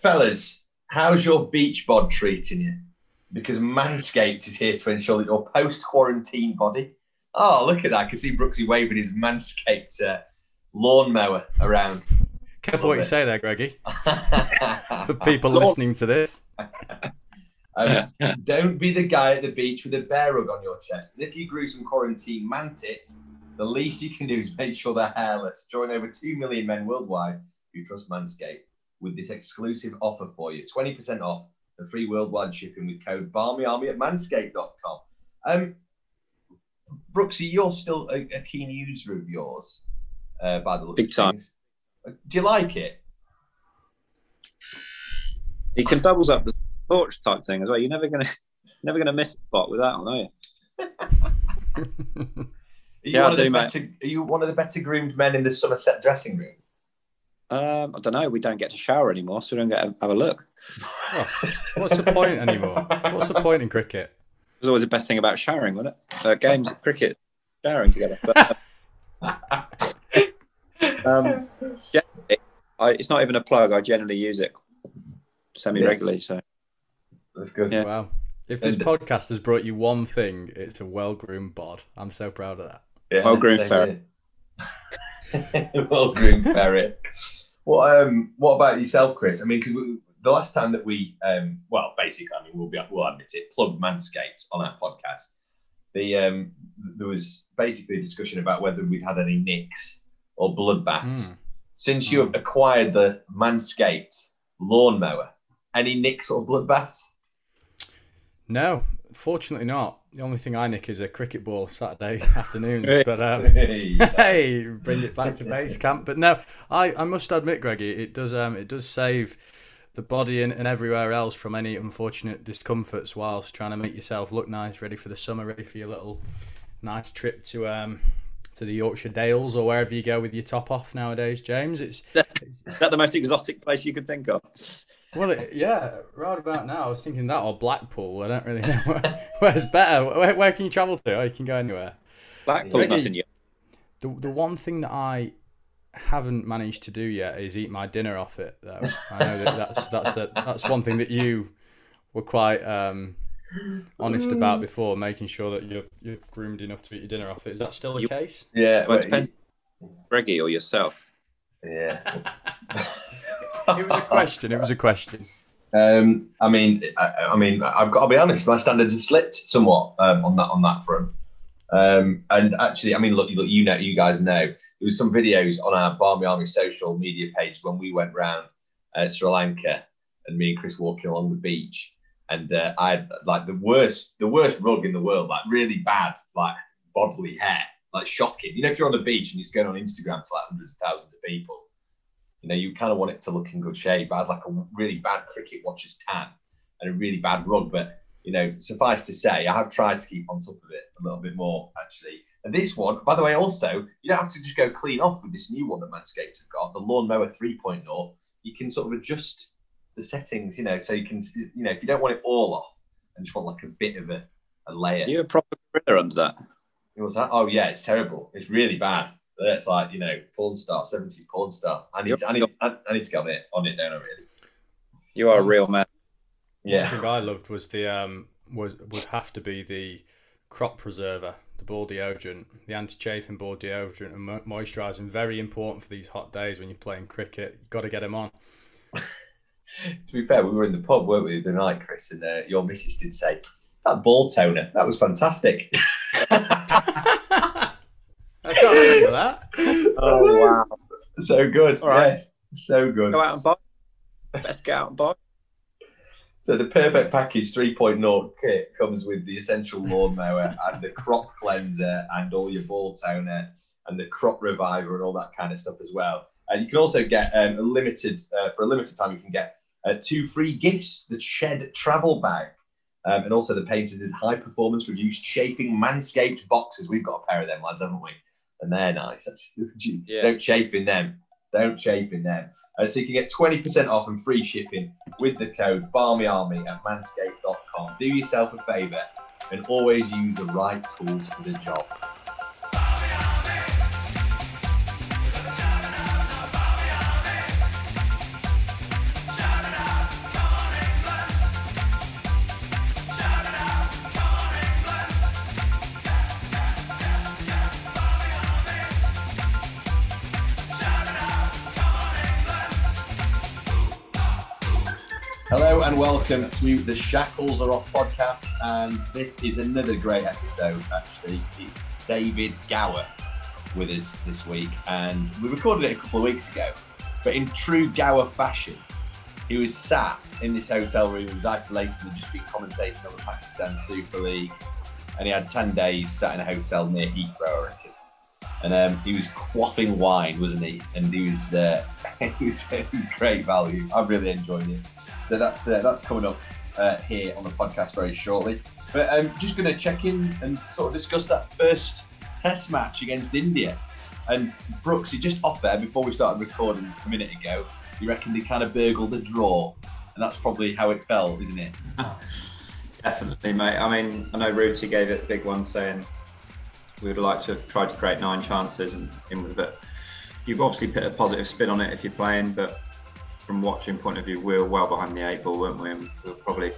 Fellas, how's your beach bod treating you? Because Manscaped is here to ensure that your post quarantine body. Oh, look at that. I can see Brooksy waving his Manscaped uh, lawnmower around. Careful what you say there, Greggy. For people listening to this. Um, don't be the guy at the beach with a bear rug on your chest. And if you grew some quarantine man tits, the least you can do is make sure they're hairless. Join over 2 million men worldwide who trust Manscaped with this exclusive offer for you 20% off and free worldwide shipping with code BarmyArmy at manscaped.com. Um, Brooksy, you're still a, a key user of yours, uh, by the looks Big of time. things. Do you like it? He can doubles up the torch type thing as well. You're never gonna never gonna miss a spot with that one, are you? Are you, Yeah, I one of the do, mate. better, are you one of the better groomed men in the Somerset dressing room? Um, I don't know. We don't get to shower anymore, so we don't get to have a look. Oh, what's the point anymore? What's the point in cricket? It was always the best thing about showering, wasn't it? Uh, games, cricket, showering together. But, um, yeah, it, I, it's not even a plug. I generally use it semi regularly. So That's good. Yeah. Wow. If this podcast has brought you one thing, it's a well groomed bod. I'm so proud of that. Yeah, Well-groomed ferret. well-groomed ferret. What um what about yourself, Chris? I mean, because the last time that we um well, basically, I mean, we'll be we'll admit it, plugged Manscaped on our podcast. The um there was basically a discussion about whether we'd had any nicks or bloodbaths Mm. since you have acquired the Manscaped lawnmower. Any nicks or bloodbaths? No, fortunately not. The only thing I nick is a cricket ball Saturday afternoons. Hey. But um, Hey. hey, bring it back to base camp. But no, I, I must admit, Greggy, it does um it does save the body and, and everywhere else from any unfortunate discomforts whilst trying to make yourself look nice, ready for the summer, ready for your little nice trip to um to the Yorkshire Dales or wherever you go with your top off nowadays, James. It's is that the most exotic place you could think of? Well, it, yeah, right about now. I was thinking that or Blackpool. I don't really know where, where's better. Where, where can you travel to? Oh, you can go anywhere. Blackpool's Really? nothing yet. The the one thing that I haven't managed to do yet is eat my dinner off it. Though I know that that's that's a, that's one thing that you were quite um, honest about before, making sure that you're you're groomed enough to eat your dinner off it. Is that still the You- case? Yeah, Well, well, it depends. Greggy or yourself. Yeah. It was a question. It was a question. Um, I mean, I, I mean, I've got to be honest. My standards have slipped somewhat um, on that on that front. Um, and actually, I mean, look, look, you know, you guys know, there was some videos on our Barmy Army social media page when we went round uh, Sri Lanka, and me and Chris walking along the beach, and uh, I had like the worst, the worst rug in the world, like really bad, like bodily hair, like shocking. You know, if you're on the beach and it's going on Instagram to like hundreds of thousands of people, you know, you kind of want it to look in good shape. I had like a really bad cricket watcher's tan and a really bad rug, but you know, suffice to say, I have tried to keep on top of it a little bit more actually. And this one, by the way, also, you don't have to just go clean off with this new one that Manscaped have got, the Lawnmower 3.0. You can sort of adjust the settings, you know, so you can, you know, if you don't want it all off and just want like a bit of a, a layer. You're a proper gorilla under that. What's that? Oh yeah, it's terrible. It's really bad. It's like you know, porn star, seventy porn star. I need, to, I need, I, I need to get on it, on it, don't I? Really? You are a real man. One Yeah. thing I loved was the um was would have to be the crop preserver, the ball deodorant, the anti-chafing ball deodorant and mo- moisturising. Very important for these hot days when you're playing cricket. You've got to get them on. to be fair, we were in the pub, weren't we, the night, Chris? And uh, your missus did say, that ball toner, that was fantastic. I that. Oh wow! so good. All right. Yes, so good. Go out and buy. Let's get out and buy. So the perfect package 3.0 kit comes with the essential lawnmower and the crop cleanser and all your ball toner and the crop reviver and all that kind of stuff as well. And you can also get um, a limited uh, for a limited time. You can get uh, two free gifts: the Shed travel bag um, and also the patented high performance reduced chafing Manscaped boxes. We've got a pair of them, lads, haven't we? And they're nice. That's, Yes. Don't chafe in them. Don't chafe in them. Uh, so you can get 20% off and free shipping with the code BarmyArmy at manscaped.com. Do yourself a favour and always use the right tools for the job. Welcome to the Shackles Are Off podcast. And this is another great episode, actually. It's David Gower with us this week. And we recorded it a couple of weeks ago. But in true Gower fashion, he was sat in this hotel room, he was isolated and just been commentating on the Pakistan Super League. And he had 10 days sat in a hotel near Heathrow, I reckon. And um, he was quaffing wine, wasn't he? And he was, uh, he was, he was great value. I really enjoyed it. So that's uh, that's coming up uh, here on the podcast very shortly. But I'm um, just going to check in and sort of discuss that first Test match against India. And Brooks, you just off there before we started recording a minute ago. You reckon they kind of burgled the draw, and that's probably how it felt, isn't it? Definitely, mate. I mean, I know Rooty gave it a big one saying we would like to try to create nine chances and in with it. You've obviously put a positive spin on it if you're playing, but from watching point of view, we were well behind the eight ball, weren't we? And we were probably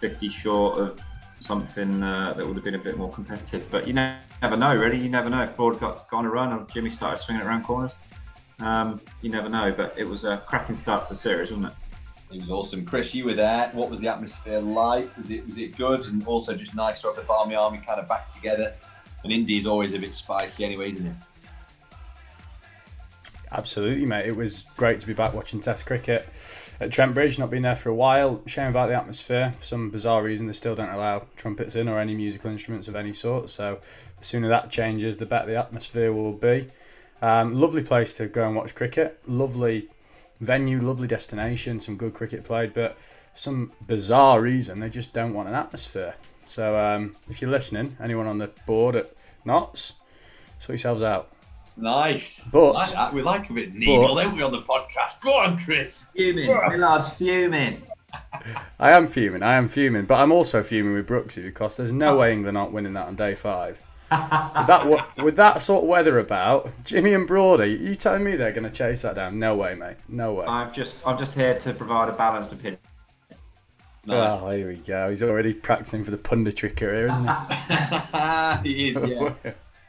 50 short of something uh, that would have been a bit more competitive. But you ne- never know, really. You never know if Broad got, got on a run or Jimmy started swinging around corners. Um, you never know, but it was a cracking start to the series, wasn't it? It was awesome. Chris, you were there. What was the atmosphere like? Was it was it good and also just nice to have the Barmy Army kind of back together? And India's always a bit spicy anyway, isn't it? Absolutely, mate. It was great to be back watching Test cricket at Trent Bridge. Not been there for a while. Shame about the atmosphere. For some bizarre reason, they still don't allow trumpets in or any musical instruments of any sort. So the sooner that changes, the better the atmosphere will be. Um, lovely place to go and watch cricket. Lovely venue, lovely destination. Some good cricket played, but some bizarre reason they just don't want an atmosphere. So um, if you're listening, anyone on the board at Notts, sort yourselves out. Nice. But- like that. we like a bit needle, but- don't we, on the podcast? Go on, Chris. Fuming. Millard's fuming. I am fuming. I am fuming, but I'm also fuming with Brooksy because there's no way England aren't winning that on day five. with that with that sort of weather about, Jimmy and Brody, you telling me they're going to chase that down? No way, mate. No way. I'm just, I'm just here to provide a balanced opinion. Nice. Oh, here we go. He's already practicing for the punditry career, isn't he? he is, yeah.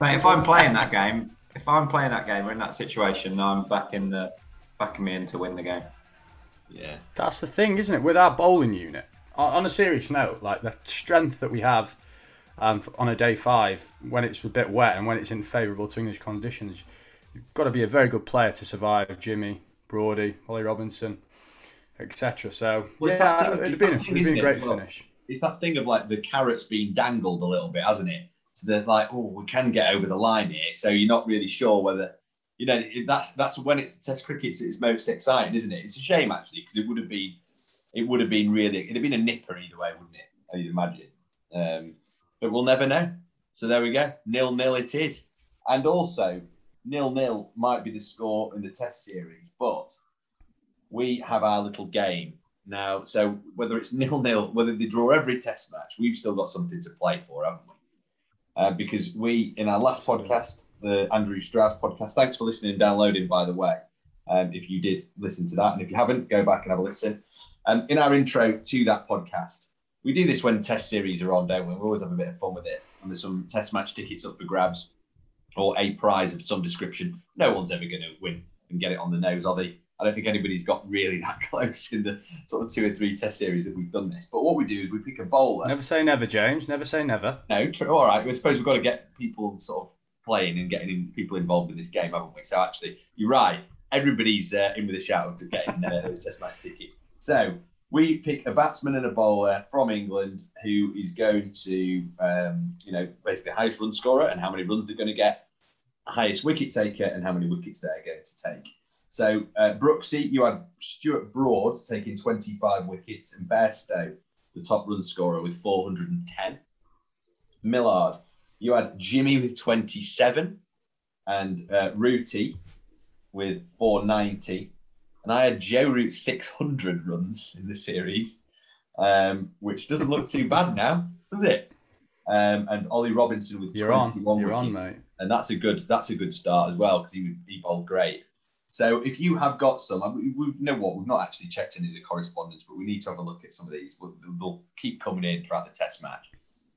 Mate, if I'm playing that game, if I'm playing that game or in that situation, I'm backing the backing me in to win the game. yeah. That's the thing, isn't it? With our bowling unit, on on a serious note, like the strength that we have um, on a day five, when it's a bit wet and when it's in favourable to English conditions, you've got to be a very good player to survive Jimmy, Brody, Ollie Robinson, etc. So, Well, yeah, thing- it'd been, a, it'd been isn't a it? great Well, finish. It's that thing of like the carrots being dangled a little bit, hasn't it? So they're like, oh, we can get over the line here. So you're not really sure whether, you know, that's that's when it's Test cricket's its most exciting, isn't it? It's a shame actually because it would have been, it would have been really, it'd have been a nipper either way, wouldn't it? I'd imagine. Um, but we'll never know. So there we go, nil nil it is, and also nil nil might be the score in the Test series, but we have our little game now. So whether it's nil nil, whether they draw every Test match, we've still got something to play for, haven't we? Uh, because we, in our last podcast, the Andrew Strauss podcast, thanks for listening and downloading, by the way. Um, if you did listen to that, and if you haven't, go back and have a listen. Um, in our intro to that podcast, we do this when Test series are on, don't we? We always have a bit of fun with it. And there's some Test match tickets up for grabs or a prize of some description. No one's ever going to win and get it on the nose, are they? I don't think anybody's got really that close in the sort of two or three test series that we've done this. But what we do is we pick a bowler. Never say never, James. Never say never. No, true. All right. I suppose we've got to get people sort of playing and getting in, people involved in this game, haven't we? So actually, you're right. Everybody's uh, in with a shout of getting uh, those test match tickets. So we pick a batsman and a bowler from England who is going to, um, you know, basically highest run scorer and how many runs they're going to get, highest wicket taker and how many wickets they're going to take. So uh, Brooksy, you had Stuart Broad taking 25 wickets and Bairstow, the top run scorer, with 410. Millard, you had Jimmy with 27 and uh, Rooty with 490. And I had Joe Root 600 runs in the series, um, which doesn't look too bad now, does it? Um, and Ollie Robinson with You're 21 on. You're wickets. on, mate. And that's a good that's a good start as well because he he bowled great. So if you have got some, I mean, we we know what we've not actually checked any of the correspondence, but we need to have a look at some of these. We'll, they'll keep coming in throughout the test match,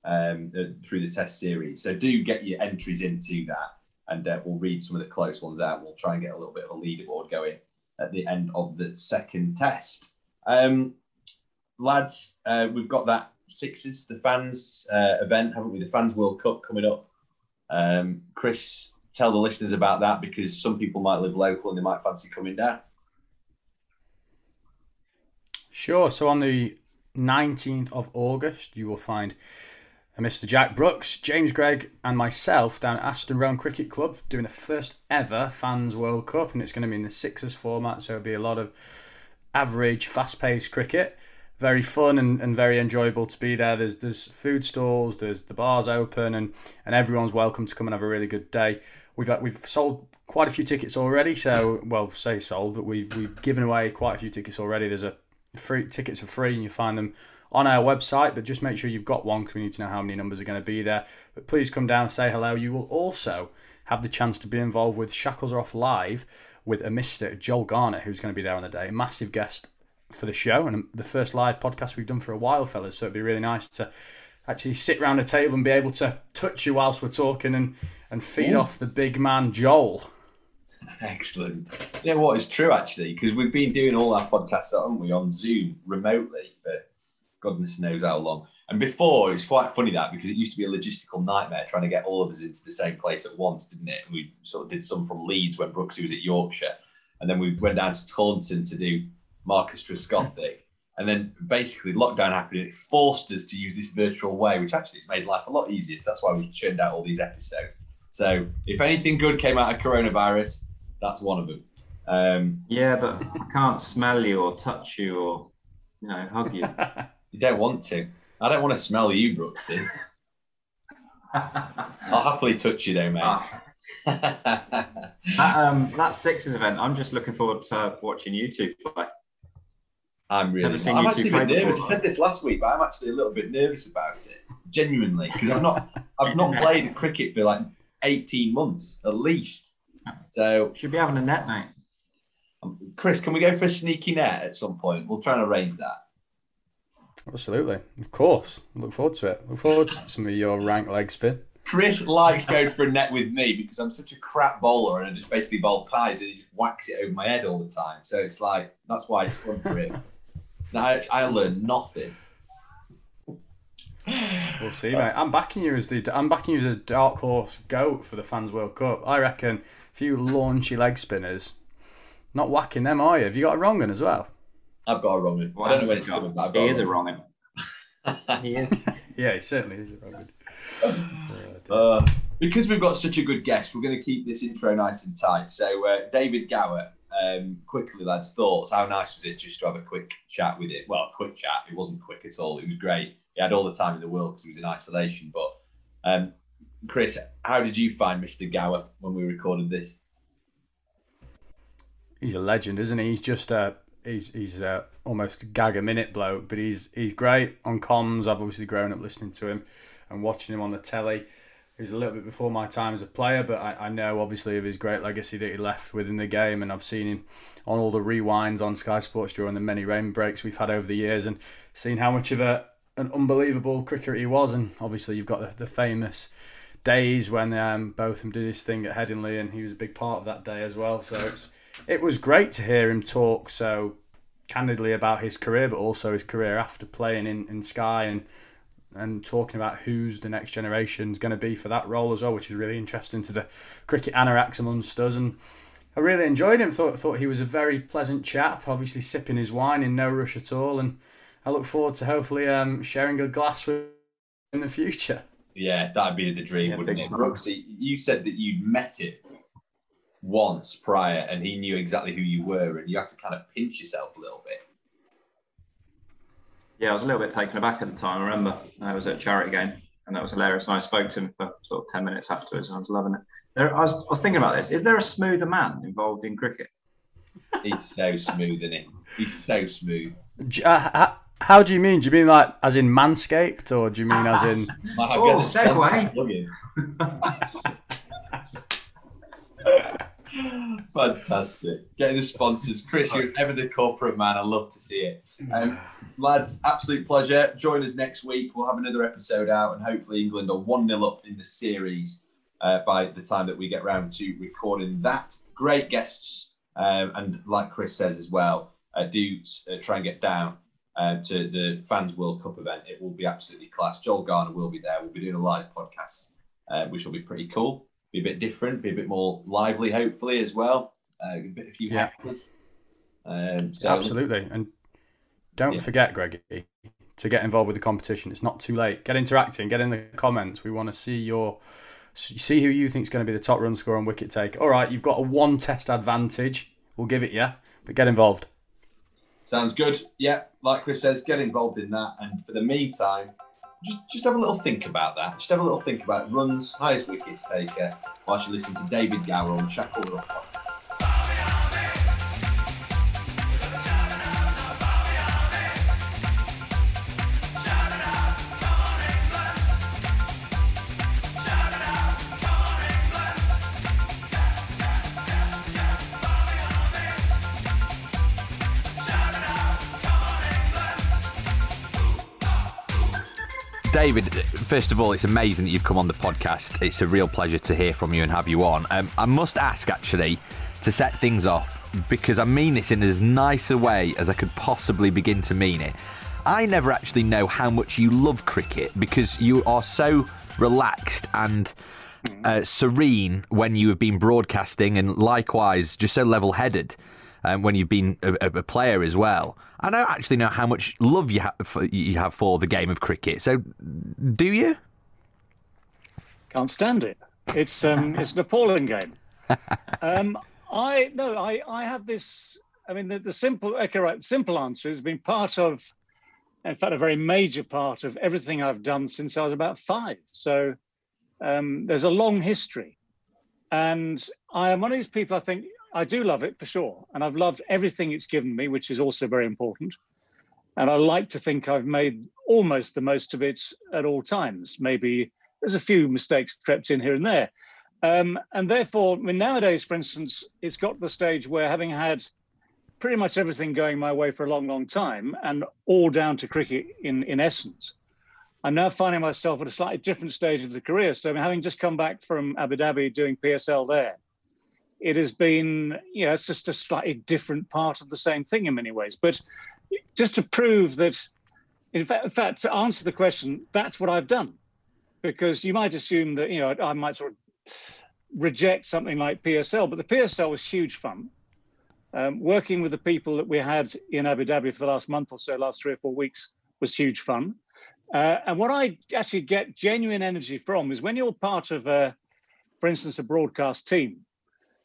um, through the test series. So do get your entries into that, and uh, we'll read some of the close ones out. We'll try and get a little bit of a leaderboard going at the end of the second test. Um, lads, uh, we've got that sixes, the fans uh, event, haven't we? The fans World Cup coming up. Um, Chris, tell the listeners about that because some people might live local and they might fancy coming down. Sure. So on the 19th of August, you will find Mr. Jack Brooks, James Gregg, and myself down at Aston Rowant Cricket Club doing the first ever Fans World Cup, and it's going to be in the Sixers format, so it'll be a lot of average, fast paced cricket. Very fun and, and very enjoyable to be there. There's there's food stalls, there's the bars open, and, and everyone's welcome to come and have a really good day. We've we've sold quite a few tickets already, so well say sold, but we've we've given away quite a few tickets already. There's a free tickets are free, and you find them on our website. But just make sure you've got one because we need to know how many numbers are going to be there. But please come down, say hello. You will also have the chance to be involved with Shackles Are Off live with a Mr. Joel Garner, who's going to be there on the day, A massive guest for the show and the first live podcast we've done for a while, fellas. So it'd be really nice to actually sit round a table and be able to touch you whilst we're talking and and feed off the big man Joel. Excellent. You know what is true actually, because we've been doing all our podcasts, haven't we, on Zoom remotely for goodness knows how long. And before it's quite funny that because it used to be a logistical nightmare trying to get all of us into the same place at once, didn't it? We sort of did some from Leeds when Brooksy was at Yorkshire, and then we went down to Taunton to do Marcus Trescothick. And then basically lockdown happened and it forced us to use this virtual way, which actually has made life a lot easier. So that's why we've churned out all these episodes. So if anything good came out of coronavirus, that's one of them. Um, Yeah, but I can't smell you or touch you or you know hug you. you don't want to. I don't want to smell you, Brooksy. I'll happily touch you though, mate. Ah, that, um, that Sixers event, I'm just looking forward to watching you two play. I'm really. Never seen I'm actually two a bit play nervous. I said this last week, but I'm actually a little bit nervous about it, genuinely, because I've not, I've not played cricket for like 18 months at least. So, Should be having a net, mate. um, Chris, can we go for a sneaky net at some point? We'll try and arrange that. Absolutely, of course. Look forward to it. Look forward to some of your rank leg spin. Chris likes going for a net with me because I'm such a crap bowler and I just basically bowl pies and he just whacks it over my head all the time. So it's like that's why it's fun for him. Now I, I learn nothing. We'll see, mate. I'm backing you as the I'm backing you as a dark horse goat for the fans World Cup. I reckon a few launchy leg spinners, not whacking them, are you? Have you got a wrong one as well? I've got a wrong one. I don't know when it's coming, but I've got He is a wrong. wrong one. He is. Yeah, he certainly is a wrong one. Uh, because we've got such a good guest, we're going to keep this intro nice and tight. So, uh, David Gower, um, quickly, lads, thoughts. How nice was it just to have a quick chat with it? Well, quick chat. It wasn't quick at all. It was great. He had all the time in the world because he was in isolation. But, um, Chris, how did you find Mr. Gower when we recorded this? He's a legend, isn't he? He's just a he's he's a almost gag a minute bloke, but he's he's great on comms. I've obviously grown up listening to him and watching him on the telly. He's a little bit before my time as a player, but I, I know obviously of his great legacy that he left within the game, and I've seen him on all the rewinds on Sky Sports during the many rain breaks we've had over the years, and seen how much of a an unbelievable cricketer he was. And obviously you've got the, the famous days when um, Botham did his thing at Headingley, and he was a big part of that day as well. So it's it was great to hear him talk so candidly about his career, but also his career after playing in, in Sky and and talking about who's the next generation is going to be for that role as well, which is really interesting to the cricket anoraks amongst us. And I really enjoyed him. Thought thought he was a very pleasant chap. Obviously sipping his wine in no rush at all, and I look forward to hopefully um, sharing a glass with in the future. Yeah, that'd be the dream, Yeah, wouldn't it? Brooksy, you said that you'd met him once prior, and he knew exactly who you were, and you had to kind of pinch yourself a little bit. Yeah, I was a little bit taken aback at the time. I remember I was at a charity game, and that was hilarious. And I spoke to him for sort of ten minutes afterwards, and I was loving it. There, I was, I was thinking about this. Is there a smoother man involved in cricket? He's so smooth, isn't he? He's so smooth. Uh, how, how do you mean? Do you mean like as in manscaped, or do you mean as in? Oh, segue. Fantastic. Getting the sponsors. Chris, you're ever the corporate man. I love to see it. Um, lads, absolute pleasure. Join us next week. We'll have another episode out, and hopefully England are 1 0 up in the series uh, by the time that we get round to recording that. Great guests. Um, and like Chris says as well, uh, do uh, try and get down uh, to the Fans World Cup event. It will be absolutely class. Joel Garner will be there. We'll be doing a live podcast, uh, which will be pretty cool. Be a bit different, be a bit more lively, hopefully, as well. Uh, a, few Yeah. Um, so Absolutely, and don't Yeah. forget, Greggy, to get involved with the competition. It's not too late. Get interacting. Get in the comments. We want to see your see who you think is going to be the top run scorer and wicket take. All right, you've got a one test advantage. We'll give it you, but get involved. Sounds good. Yeah, like Chris says, get involved in that. And for the meantime, just just have a little think about that. Just have a little think about runs, highest wickets taker, whilst you listen to David Gower on Shackle Rock. David, first of all, it's amazing that you've come on the podcast. It's a real pleasure to hear from you and have you on. Um, I must ask, actually, to set things off, because I mean this in as nice a way as I could possibly begin to mean it. I never actually know how much you love cricket because you are so relaxed and uh, serene when you have been broadcasting, and likewise, just so level headed um, when you've been a, a- player as well. I don't actually know how much love you, ha- for, you have for the game of cricket. So, do you? Can't stand it. It's um, it's an appalling game. Um, I no, I I have this. I mean, the, the simple okay, right. The simple answer has been part of, in fact, a very major part of everything I've done since I was about five. So um, there's a long history, and I am one of these people. I think I do love it for sure, and I've loved everything it's given me, which is also very important. And I like to think I've made almost the most of it at all times. Maybe there's a few mistakes crept in here and there. Um, and therefore, I mean, nowadays, for instance, it's got to the stage where having had pretty much everything going my way for a long, long time and all down to cricket in, in essence, I'm now finding myself at a slightly different stage of the career. So, having just come back from Abu Dhabi doing PSL there, it has been, you know, it's just a slightly different part of the same thing in many ways. But just to prove that, in fact, in fact, to answer the question, that's what I've done because you might assume that you know I might sort of reject something like PSL, but the PSL was huge fun. Um, working with the people that we had in Abu Dhabi for the last month or so, last three or four weeks, was huge fun. Uh, and what I actually get genuine energy from is when you're part of, a, for instance, a broadcast team,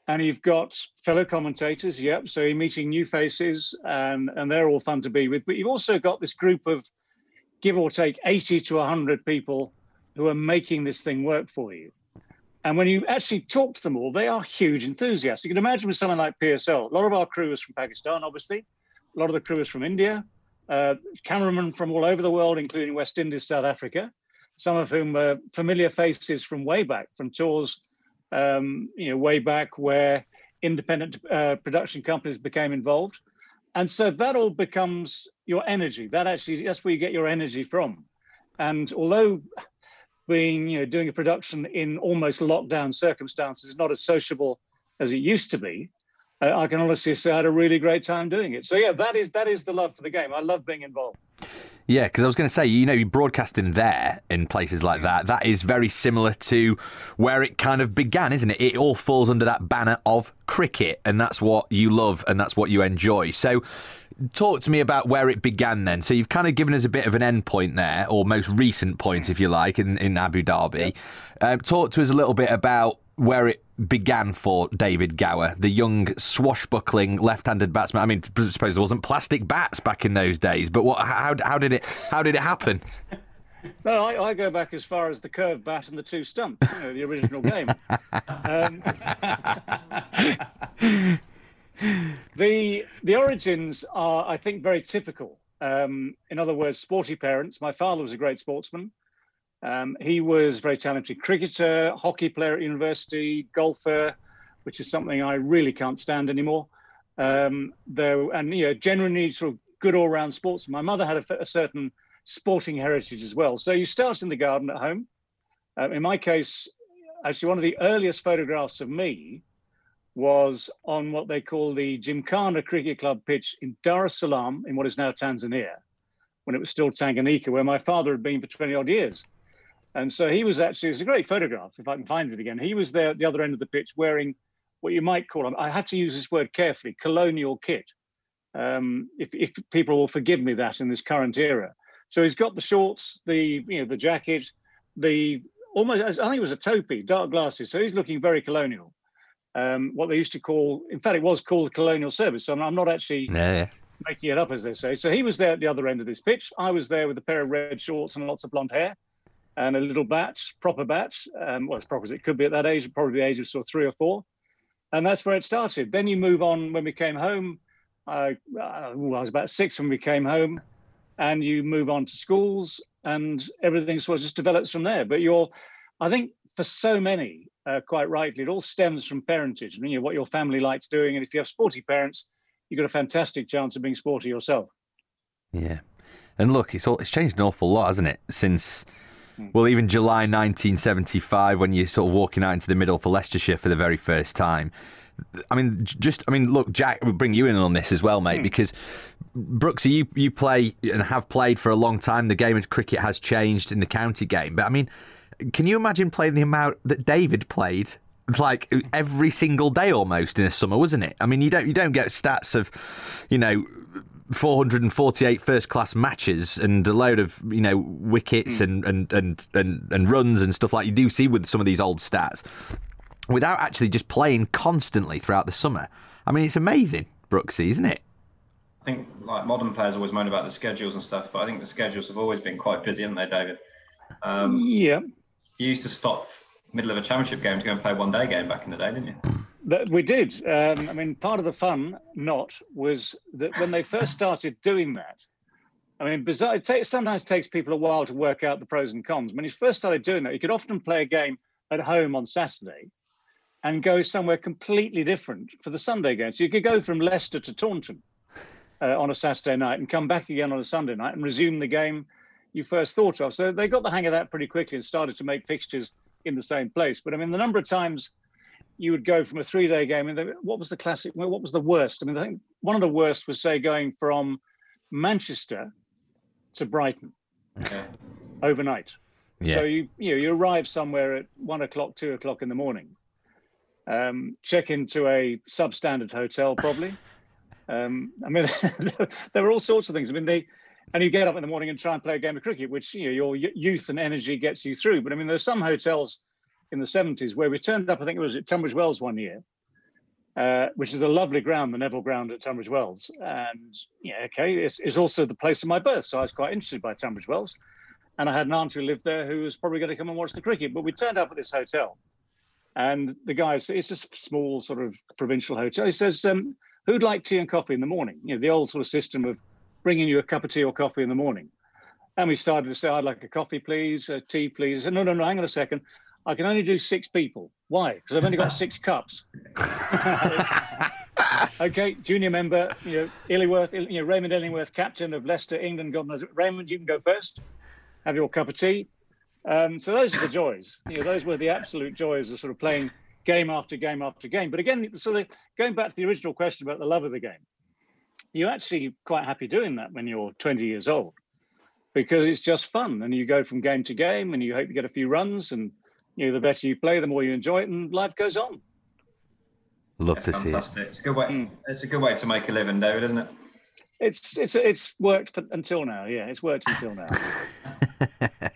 and you've got fellow commentators. Yep, so you're meeting new faces, and and they're all fun to be with. But you've also got this group of, give or take, 80 to 100 people who are making this thing work for you. And when you actually talk to them all, they are huge enthusiasts. You can imagine with someone like PSL, a lot of our crew is from Pakistan, obviously. A lot of the crew is from India, uh, cameramen from all over the world, including West Indies, South Africa, some of whom are familiar faces from way back, from tours, um, you know, way back where independent uh, production companies became involved. And so that all becomes your energy. That actually, that's where you get your energy from. And although being, you know, doing a production in almost lockdown circumstances is not as sociable as it used to be, uh, I can honestly say I had a really great time doing it. So yeah, that is that is the love for the game. I love being involved. Yeah, because I was going to say, you know, you're broadcasting there in places like that. That is very similar to where it kind of began, isn't it? It all falls under that banner of cricket, and that's what you love and that's what you enjoy. So, talk to me about where it began then. So, you've kind of given us a bit of an end point there, or most recent point, if you like, in, in Abu Dhabi. Uh, talk to us a little bit about where it began for David Gower, the young swashbuckling left-handed batsman. I mean, I suppose there wasn't plastic bats back in those days, but what? How, how did it? How did it happen? No, I, I, go back as far as the curved bat and the two stumps, you know, the original game. Um, the the origins are, I think, very typical. Um, in other words, sporty parents. My father was a great sportsman. Um, he was a very talented cricketer, hockey player at university, golfer, which is something I really can't stand anymore. Um, though, and you know, generally sort of good all-round sportsman. My mother had a, a, certain sporting heritage as well. So you start in the garden at home. Um, in my case, actually, one of the earliest photographs of me was on what they call the Gymkhana Cricket Club pitch in Dar es Salaam, in what is now Tanzania, when it was still Tanganyika, where my father had been for 20 odd years. And so he was actually, it's a great photograph, if I can find it again. He was there at the other end of the pitch wearing what you might call, I have to use this word carefully, colonial kit. Um, if, if people will forgive me that in this current era. So he's got the shorts, the you know the jacket, the almost I think it was a topi, dark glasses. So he's looking very colonial. Um, what they used to call, in fact, it was called colonial service. So I'm, I'm not actually yeah. making it up as they say. So he was there at the other end of this pitch. I was there with a pair of red shorts and lots of blonde hair and a little bat, proper bat. Um, well, as proper as it could be at that age, probably the age of sort of three or four. And that's where it started. Then you move on when we came I, uh, I was about six when we came home, and you move on to schools, and everything sort of just develops from there. But you're, I think, for so many, uh, quite rightly, it all stems from parentage. Mean, you know, what your family likes doing, and if you have sporty parents, you've got a fantastic chance of being sporty yourself. Yeah, and look, it's all it's changed an awful lot, hasn't it, since. Well, even July 1975, when you're sort of walking out into the middle for Leicestershire for the very first time. I mean, just I mean, look, Jack, we'll bring you in on this as well, mate, mm. because Brooksy, you you play and have played for a long time. The game of cricket has changed in the county game, but I mean, can you imagine playing the amount that David played? Like every single day, almost in a summer, wasn't it? I mean, you don't you don't get stats of, you know, 448 first class matches and a load of you know wickets mm. and, and, and, and, and runs and stuff like you do see with some of these old stats without actually just playing constantly throughout the summer. I mean, it's amazing, Brooksy, isn't it? I think like modern players always moan about the schedules and stuff, but I think the schedules have always been quite busy, haven't they, David? Um, yeah. You used to stop middle of a championship game to go and play one day game back in the day, didn't you? That we did. Um, I mean, part of the fun, not, was that when they first started doing that. I mean, bizarre. It sometimes takes people a while to work out the pros and cons. When you first started doing that, you could often play a game at home on Saturday, and go somewhere completely different for the Sunday game. So you could go from Leicester to Taunton uh, on a Saturday night and come back again on a Sunday night and resume the game you first thought of. So they got the hang of that pretty quickly and started to make fixtures in the same place. But I mean, the number of times you would go from a three-day game. And what was the classic? What was the worst? I mean, I think one of the worst was say going from Manchester to Brighton overnight. Yeah. So you you know you arrive somewhere at one o'clock, two o'clock in the morning. Um, check into a substandard hotel, probably. Um, I mean, there were all sorts of things. I mean, they and you get up in the morning and try and play a game of cricket, which you know your youth and energy gets you through. But I mean, there's some hotels in the 70s where we turned up, I think it was at Tunbridge Wells one year, uh, which is a lovely ground, the Neville Ground at Tunbridge Wells. And yeah, okay, it's, it's, also the place of my birth. So I was quite interested by Tunbridge Wells. And I had an aunt who lived there who was probably going to come and watch the cricket. But we turned up at this hotel. And the guy, it's a small sort of provincial hotel. He says, um, who'd like tea and coffee in the morning? You know, the old sort of system of bringing you a cup of tea or coffee in the morning. And we started to say, I'd like a coffee, please, a tea, please. And no, no, no, hang on a second. I can only do six people. Why? Because I've only got six cups. okay, junior member, you know, Illingworth, you know, Raymond Illingworth, captain of Leicester, England, governors. Raymond, you can go first. Have your cup of tea. Um, so those are the joys. You know, those were the absolute joys of sort of playing game after game after game. But again, so the, going back to the original question about the love of the game, you're actually quite happy doing that when you're 20 years old because it's just fun and you go from game to game and you hope you get a few runs and you know the better you play the more you enjoy it and life goes on Love Yeah, to see it. It's a good way. Mm. It's a good way to make a living, David, isn't it? it's it's it's worked until now yeah it's worked until now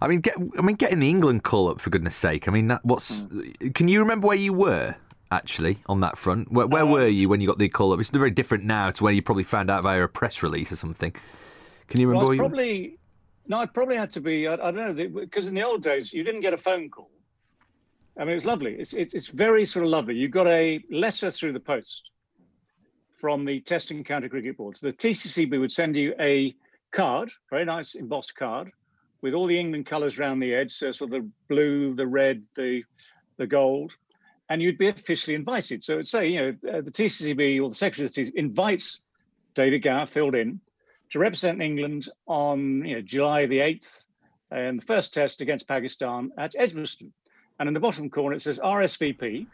I mean, get, I mean, getting the England call up for goodness sake. I mean, that what's? Can you remember where you were actually on that front? Where, where Um, were you when you got the call up? It's very different now to when you probably found out via a press release or something. Can you well, remember? it's where you- probably no it probably had to be i, I don't know because in the old days you didn't get a phone call. I mean it was lovely. It's it, it's very sort of lovely. You got a letter through the post from the test and county cricket boards the tccb would send you a card very nice embossed card with all the england colours around the edge so sort of the blue the red the the gold and you'd be officially invited. So it'd say you know uh, the tccb or the secretary of the TCCB invites david gower filled in to represent England on you know, July the 8th in the first test against Pakistan at Edgbaston. And in the bottom corner, it says RSVP.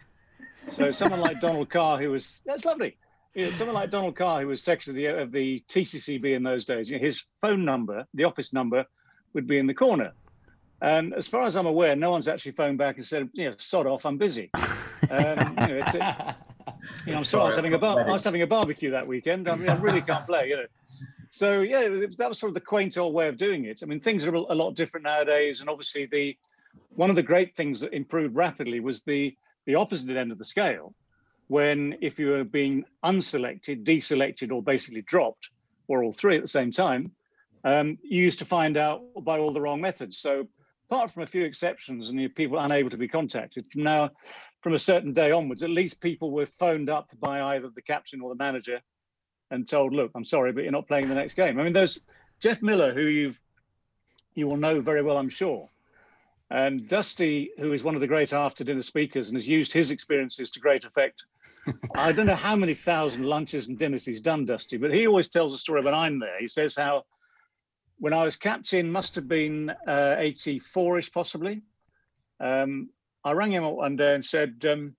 So someone like Donald Carr, who was, that's lovely. You know, someone like Donald Carr, who was secretary of the, of the TCCB in those days, you know, his phone number, the office number, would be in the corner. And as far as I'm aware, no one's actually phoned back and said, you know, sod off, I'm busy. Um, you know, it's a, you know, I'm sorry, I was having a bar- I was having a barbecue that weekend. I mean, I really can't play, you know. So yeah, that was sort of the quaint old way of doing it. I mean, things are a lot different nowadays, and obviously the one of the great things that improved rapidly was the the opposite end of the scale, when if you were being unselected, deselected, or basically dropped, or all three at the same time, um, you used to find out by all the wrong methods. So apart from a few exceptions and people unable to be contacted, from now, from a certain day onwards, at least people were phoned up by either the captain or the manager and told, "Look, I'm sorry, but you're not playing the next game." I mean, there's Geoff Miller, who you've you will know very well, I'm sure, and Dusty, who is one of the great after dinner speakers and has used his experiences to great effect. I don't know how many thousand lunches and dinners he's done, Dusty, but he always tells a story when I'm there. He says how when I was captain, must have been uh, 84ish, possibly. Um, I rang him up one day and said, um,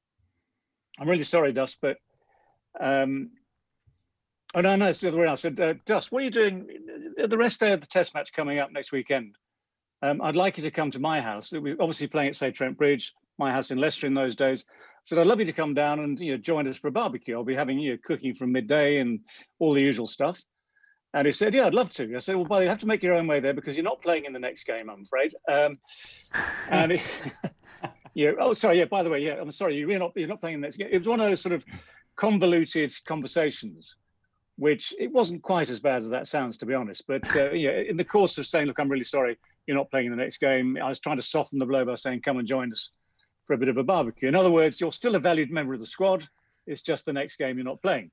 "I'm really sorry, Dust, but." Um, oh no, no, it's the other way. around. I said, uh, Dust, what are you doing the rest day of the Test match coming up next weekend? Um, I'd like you to come to my house. We're obviously playing at say Trent Bridge, my house in Leicester in those days. I said, I'd love you to come down and you know join us for a barbecue. I'll be having you know, cooking from midday and all the usual stuff. And he said, Yeah, I'd love to. I said, Well, but you have to make your own way there because you're not playing in the next game, I'm afraid. Um, and yeah, oh, sorry. Yeah, by the way, yeah, I'm sorry. You're not you're not playing in the next game. It was one of those sort of convoluted conversations, which it wasn't quite as bad as that sounds, to be honest. But uh, yeah, in the course of saying, Look, I'm really sorry, you're not playing in the next game, I was trying to soften the blow by saying, Come and join us for a bit of a barbecue. In other words, you're still a valued member of the squad. It's just the next game you're not playing.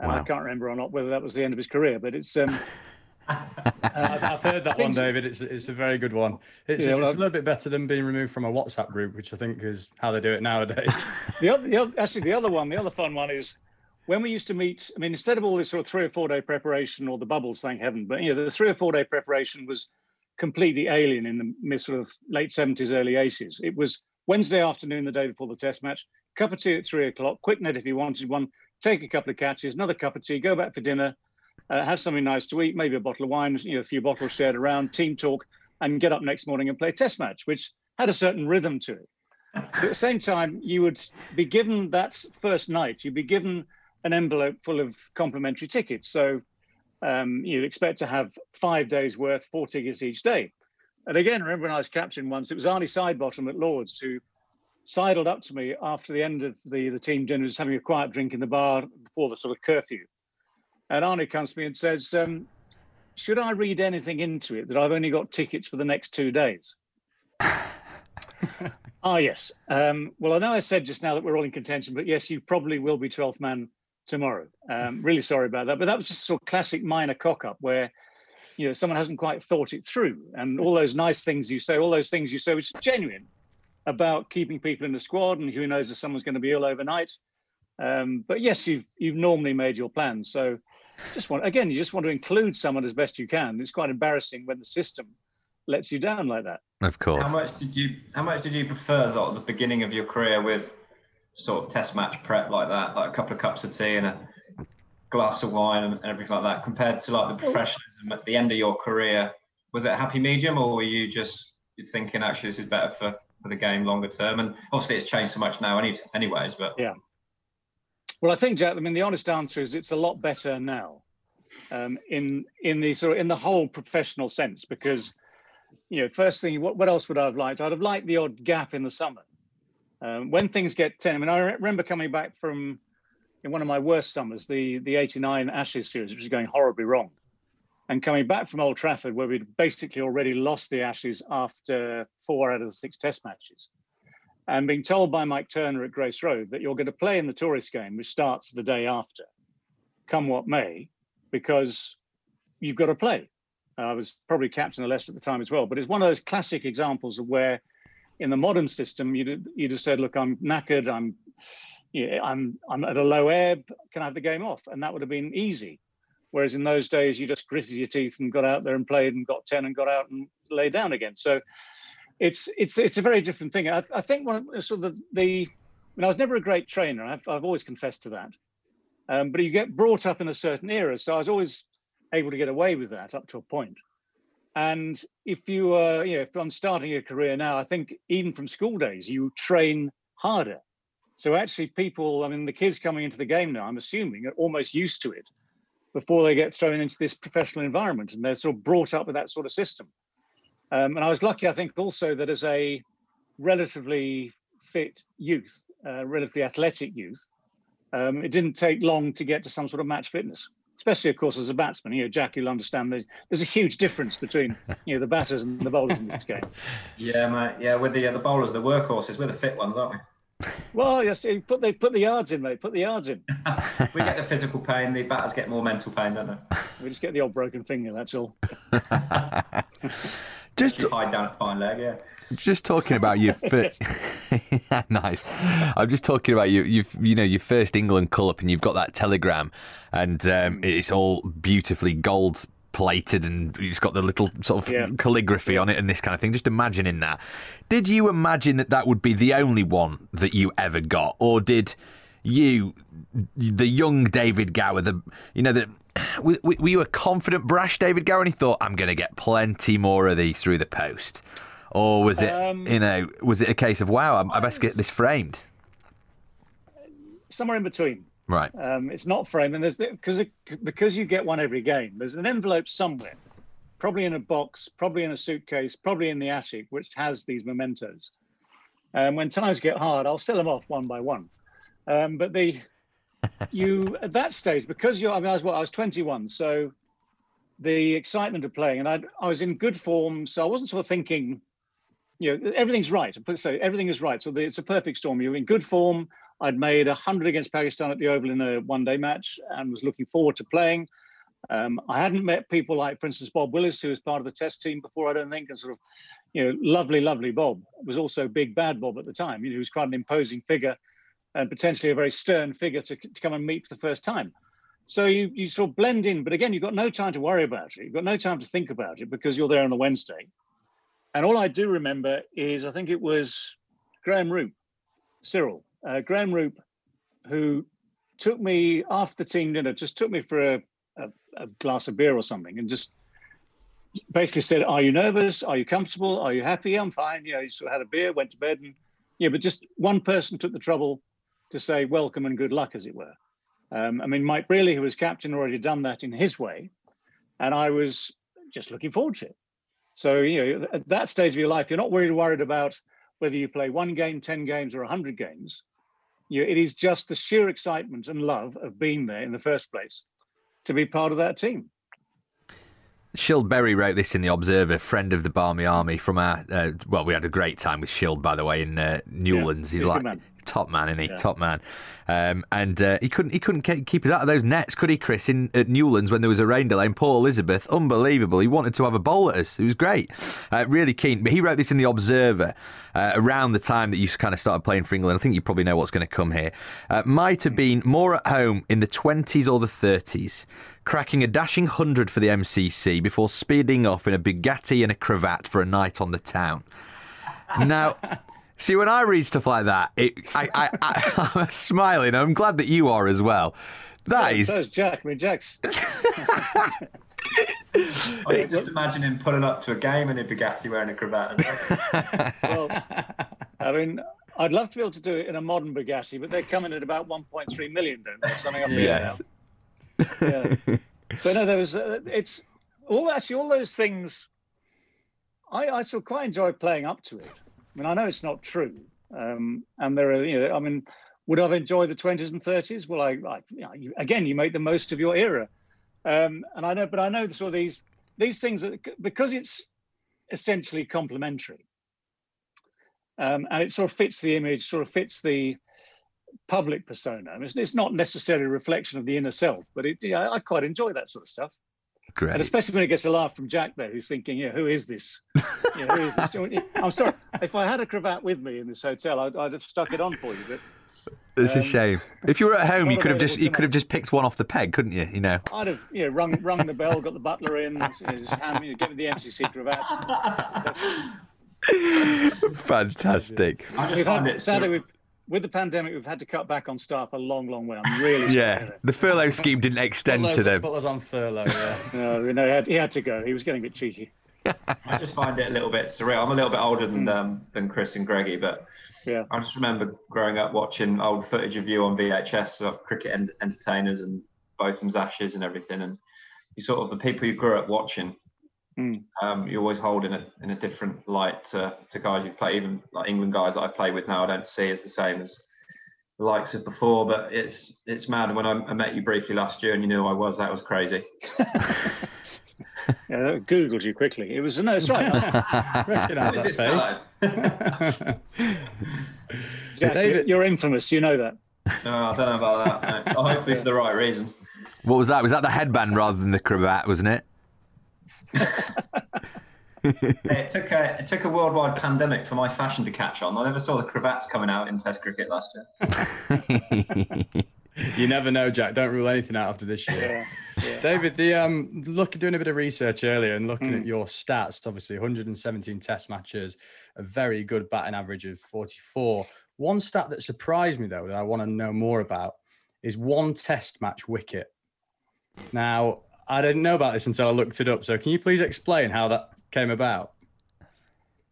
And I can't remember or not whether that was the end of his career, but it's um, I've, I've heard that one, David. It's it's a very good one. It's, Yeah, it's a little bit better than being removed from a WhatsApp group, which I think is how they do it nowadays. the other, the other, actually the other one, the other fun one is when we used to meet. I mean, instead of all this sort of three or four day preparation or the bubbles, thank heaven, but you know, the three or four day preparation was completely alien in the mid sort of late seventies, early eighties. It was Wednesday afternoon, the day before the test match, cup of tea at three o'clock, quick net if you wanted one, take a couple of catches, another cup of tea, go back for dinner, uh, have something nice to eat, maybe a bottle of wine, you know, a few bottles shared around, team talk, and get up next morning and play test match, which had a certain rhythm to it. But at the same time, you would be given that first night, you'd be given an envelope full of complimentary tickets. So um, you'd expect to have five days worth, four tickets each day. And again, remember when I was captain once, it was Arnie Sidebottom at Lords who sidled up to me after the end of the, the team dinner, was having a quiet drink in the bar before the sort of curfew. And Arnie comes to me and says, um, should I read anything into it that I've only got tickets for the next two days? ah, yes. Um, well, I know I said just now that we're all in contention, but yes, you probably will be 12th man tomorrow. Um, really sorry about that. But that was just sort of classic minor cock up where, you know, someone hasn't quite thought it through. And all those nice things you say, all those things you say, which is genuine about keeping people in the squad and who knows if someone's going to be ill overnight. Um, but yes, you've you've normally made your plans. So just want again, you just want to include someone as best you can. It's quite embarrassing when the system lets you down like that. Of course. How much did you How much did you prefer sort of the beginning of your career with sort of test match prep like that, like a couple of cups of tea and a glass of wine and everything like that, compared to like the professionalism at the end of your career? Was it a happy medium, or were you just thinking actually this is better for for the game longer term? And obviously it's changed so much now, any, anyways. But yeah. Well, I think Jack. I mean, the honest answer is it's a lot better now, um, in in the sort of in the whole professional sense because you know, first thing, what, what else would I have liked? I'd have liked the odd gap in the summer. Um, when things get 10, I mean, I remember coming back from in one of my worst summers, the, the 89 Ashes series, which was going horribly wrong. And coming back from Old Trafford, where we'd basically already lost the Ashes after four out of the six test matches, and being told by Mike Turner at Grace Road that you're going to play in the tourist game, which starts the day after, come what may, because you've got to play. I was probably captain of Leicester at the time as well. But it's one of those classic examples of where, in the modern system, you'd you'd have said, "Look, I'm knackered. I'm, yeah, I'm I'm at a low ebb. Can I have the game off?" And that would have been easy. Whereas in those days, you just gritted your teeth and got out there and played and got ten and got out and lay down again. So it's it's it's a very different thing. I, I think one of, sort of the, the I, mean, I was never a great trainer. I've I've always confessed to that. Um, but you get brought up in a certain era, so I was always able to get away with that up to a point. And if you are, you know, if I'm starting a career now, I think even from school days, you train harder. So actually, people, I mean, the kids coming into the game now, I'm assuming, are almost used to it before they get thrown into this professional environment, and they're sort of brought up with that sort of system. Um, and I was lucky, I think, also that as a relatively fit youth, uh, relatively athletic youth, um, it didn't take long to get to some sort of match fitness especially of course as a batsman. You know, Jack, you'll understand there's there's a huge difference between you know the batters and the bowlers in this game. Yeah, mate. Yeah, with the uh, the bowlers, the workhorses, we're the fit ones, aren't we? Well, yes, put they put the yards in, mate. Put the yards in. we get the physical pain. The batters get more mental pain, don't they? We just get the old broken finger. That's all. just hide down at fine leg, yeah. Just talking about your first, nice. I'm just talking about you. You've you know your first England call up, and you've got that telegram, and um, it's all beautifully gold plated, and it's got the little sort of yeah. calligraphy on it, and this kind of thing. Just imagining that. Did you imagine that that would be the only one that you ever got, or did you, the young David Gower, the you know the were, were you a confident, brash David Gower, and he thought I'm going to get plenty more of these through the post? Or was it um, you know was it a case of wow I, I best get this framed? Somewhere in between. Right. Um, it's not framed, and there's because because you get one every game. There's an envelope somewhere, probably in a box, probably in a suitcase, probably in the attic, which has these mementos. And when times get hard, I'll sell them off one by one. Um, but the you at that stage because you're I mean I was what I was 21, so the excitement of playing, and I I was in good form, so I wasn't sort of thinking you know, everything's right. So everything is right. So the, it's a perfect storm. You're in good form. I'd made 100 against Pakistan at the Oval in a one day match and was looking forward to playing. Um, I hadn't met people like, for instance, Bob Willis, who was part of the test team before, I don't think, and sort of, you know, lovely, lovely Bob was also big bad Bob at the time. You know, he was quite an imposing figure and potentially a very stern figure to, to come and meet for the first time. So you, you sort of blend in, but again, you've got no time to worry about it. You've got no time to think about it because you're there on a Wednesday. And all I do remember is I think it was Graham Roope, Cyril, uh, Graham Roope, who took me after the team dinner, just took me for a, a, a, glass of beer or something and just basically said, Are you nervous? Are you comfortable? Are you happy? I'm fine. You know, he sort of had a beer, went to bed. And yeah, but just one person took the trouble to say welcome and good luck, as it were. Um, I mean, Mike Brearley, who was captain, already done that in his way. And I was just looking forward to it. So, you know, at that stage of your life, you're not worried worried about whether you play one game, 10 games, or 100 games. You it is just the sheer excitement and love of being there in the first place to be part of that team. Scyld Berry wrote this in the Observer, friend of the Barmy Army from our. Uh, well, we had a great time with Scyld, by the way, in uh, Newlands. Yeah, he's, he's like top man, isn't he? Yeah. Top man. Um, and uh, he couldn't he couldn't keep us out of those nets, could he, Chris? In at Newlands when there was a rain delay, and Port Elizabeth, unbelievable. He wanted to have a bowl at us. It was great, uh, really keen. But he wrote this in the Observer uh, around the time that you kind of started playing for England. I think you probably know what's going to come here. Uh, might have been more at home in the twenties or the thirties cracking a dashing 100 for the MCC before speeding off in a Bugatti and a cravat for a night on the town. Now, see, when I read stuff like that, it, I, I, I, am smiling. I'm glad that you are as well. That yeah, is. So is Jack. I mean, Jack's. I just imagine him pulling up to a game in a Bugatti wearing a cravat. well, I mean, I'd love to be able to do it in a modern Bugatti, but they're coming at about 1.3 million, don't they? Something up yes yeah. but no, there was. Uh, it's all actually all those things. I I sort of quite enjoy playing up to it. I mean, I know it's not true, um, and there are you know, I mean, would I've enjoyed the twenties and thirties? Well, I, I you know, you, again, you make the most of your era, um, and I know, but I know sort of these these things that because it's essentially complementary, um, and it sort of fits the image, sort of fits the public persona. I mean, it's, it's, not necessarily a reflection of the inner self, but it, yeah, I quite enjoy that sort of stuff. Great. And especially when it gets a laugh from Jack there, who's thinking, yeah, who is this? who is this? I'm sorry, if I had a cravat with me in this hotel, I'd, I'd have stuck it on for you, but. It's um, a shame. If you were at home, you could have just you could have just picked one off the peg, couldn't you? You know. I'd have you know rung rung the bell, got the butler in, you know, just hand me, give me the MCC cravat. Fantastic. We've had, sadly, we've with the pandemic, we've had to cut back on staff a long, long way. I'm really yeah. The furlough scheme didn't extend Butler's, to them. Butler's on furlough. Yeah. no, no, he had, he had, to go. He was getting a bit cheeky. I just find it a little bit surreal. I'm a little bit older than mm. um, than Chris and Greggy, but yeah, I just remember growing up watching old footage of you on VHS of cricket en- entertainers and Botham's Ashes and everything, and you sort of the people you grew up watching Mm. Um, you always hold in a in a different light to, to guys you play, even like England guys that I play with now. I don't see as the same as the likes of before. But it's it's mad. When I, I met you briefly last year and you knew who I was, that was crazy. yeah, googled you quickly. It was no, it's right. Recognise that face. Jack, David, you're infamous. You know that. No, I don't know about that. No. Hopefully for the right reasons. What was that? Was that the headband rather than the cravat? Wasn't it? It took a it took a worldwide pandemic for my fashion to catch on. I never saw the cravats coming out in Test cricket last year. you never know, Jack. Don't rule anything out after this year. Yeah, yeah. David, the um, look doing a bit of research earlier and looking mm. at your stats. Obviously, 117 Test matches, a very good batting average of 44. One stat that surprised me though that I want to know more about is one Test match wicket. Now, I didn't know about this until I looked it up. So, can you please explain how that came about?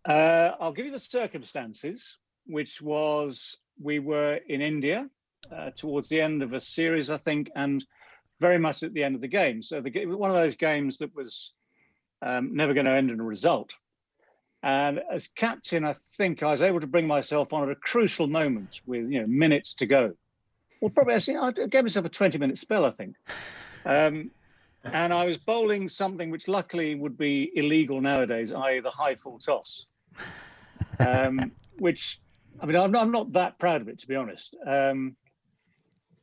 Uh, I'll give you the circumstances, which was we were in India uh, towards the end of a series, I think, and very much at the end of the game. So, the, one of those games that was um, never going to end in a result. And as captain, I think I was able to bring myself on at a crucial moment with you know minutes to go. Well, probably actually, I gave myself a 20 minute spell, I think. Um, and I was bowling something which luckily would be illegal nowadays, i.e., the high full toss. Um, which, I mean, I'm not, I'm not, that proud of it, to be honest. Um,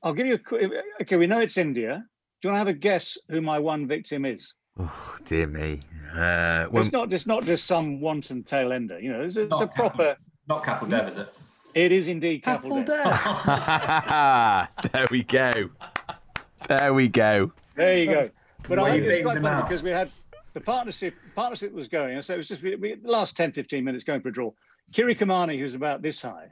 I'll give you a quick. Okay, we know it's India. Do you want to have a guess who my one victim is? Oh dear me! Uh, well, it's not just not just some wanton tail ender. You know, it's, it's a proper. Not Kapil Dev, is it? It is indeed Kapil Dev. there we go. There we go. There you go. But I think it's quite funny because we had the partnership partnership was going. and So it was just we, we, the last 10, 15 minutes going for a draw. Kirmani, who's about this high,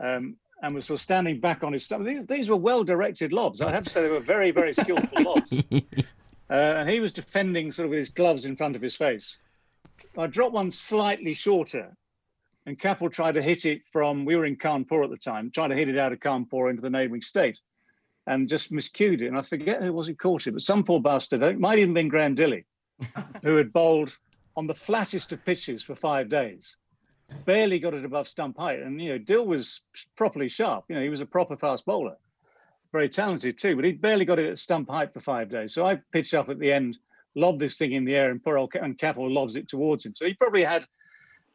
um, and was sort of standing back on his stomach. These, these were well directed lobs. I have to say they were very, very skillful lobs. Uh, and he was defending sort of with his gloves in front of his face. I dropped one slightly shorter, and Kapil tried to hit it from. We were in Kanpur at the time, trying to hit it out of Kanpur into the neighbouring state and just miscued it. And I forget who was who caught it, but some poor bastard, it might even been Graham Dilley, who had bowled on the flattest of pitches for five days. Barely got it above stump height. And, you know, Dill was properly sharp. You know, he was a proper fast bowler. Very talented too, but he barely got it at stump height for five days. So I pitched up at the end, lobbed this thing in the air, and poor old and Kapil lobs it towards him. So he probably had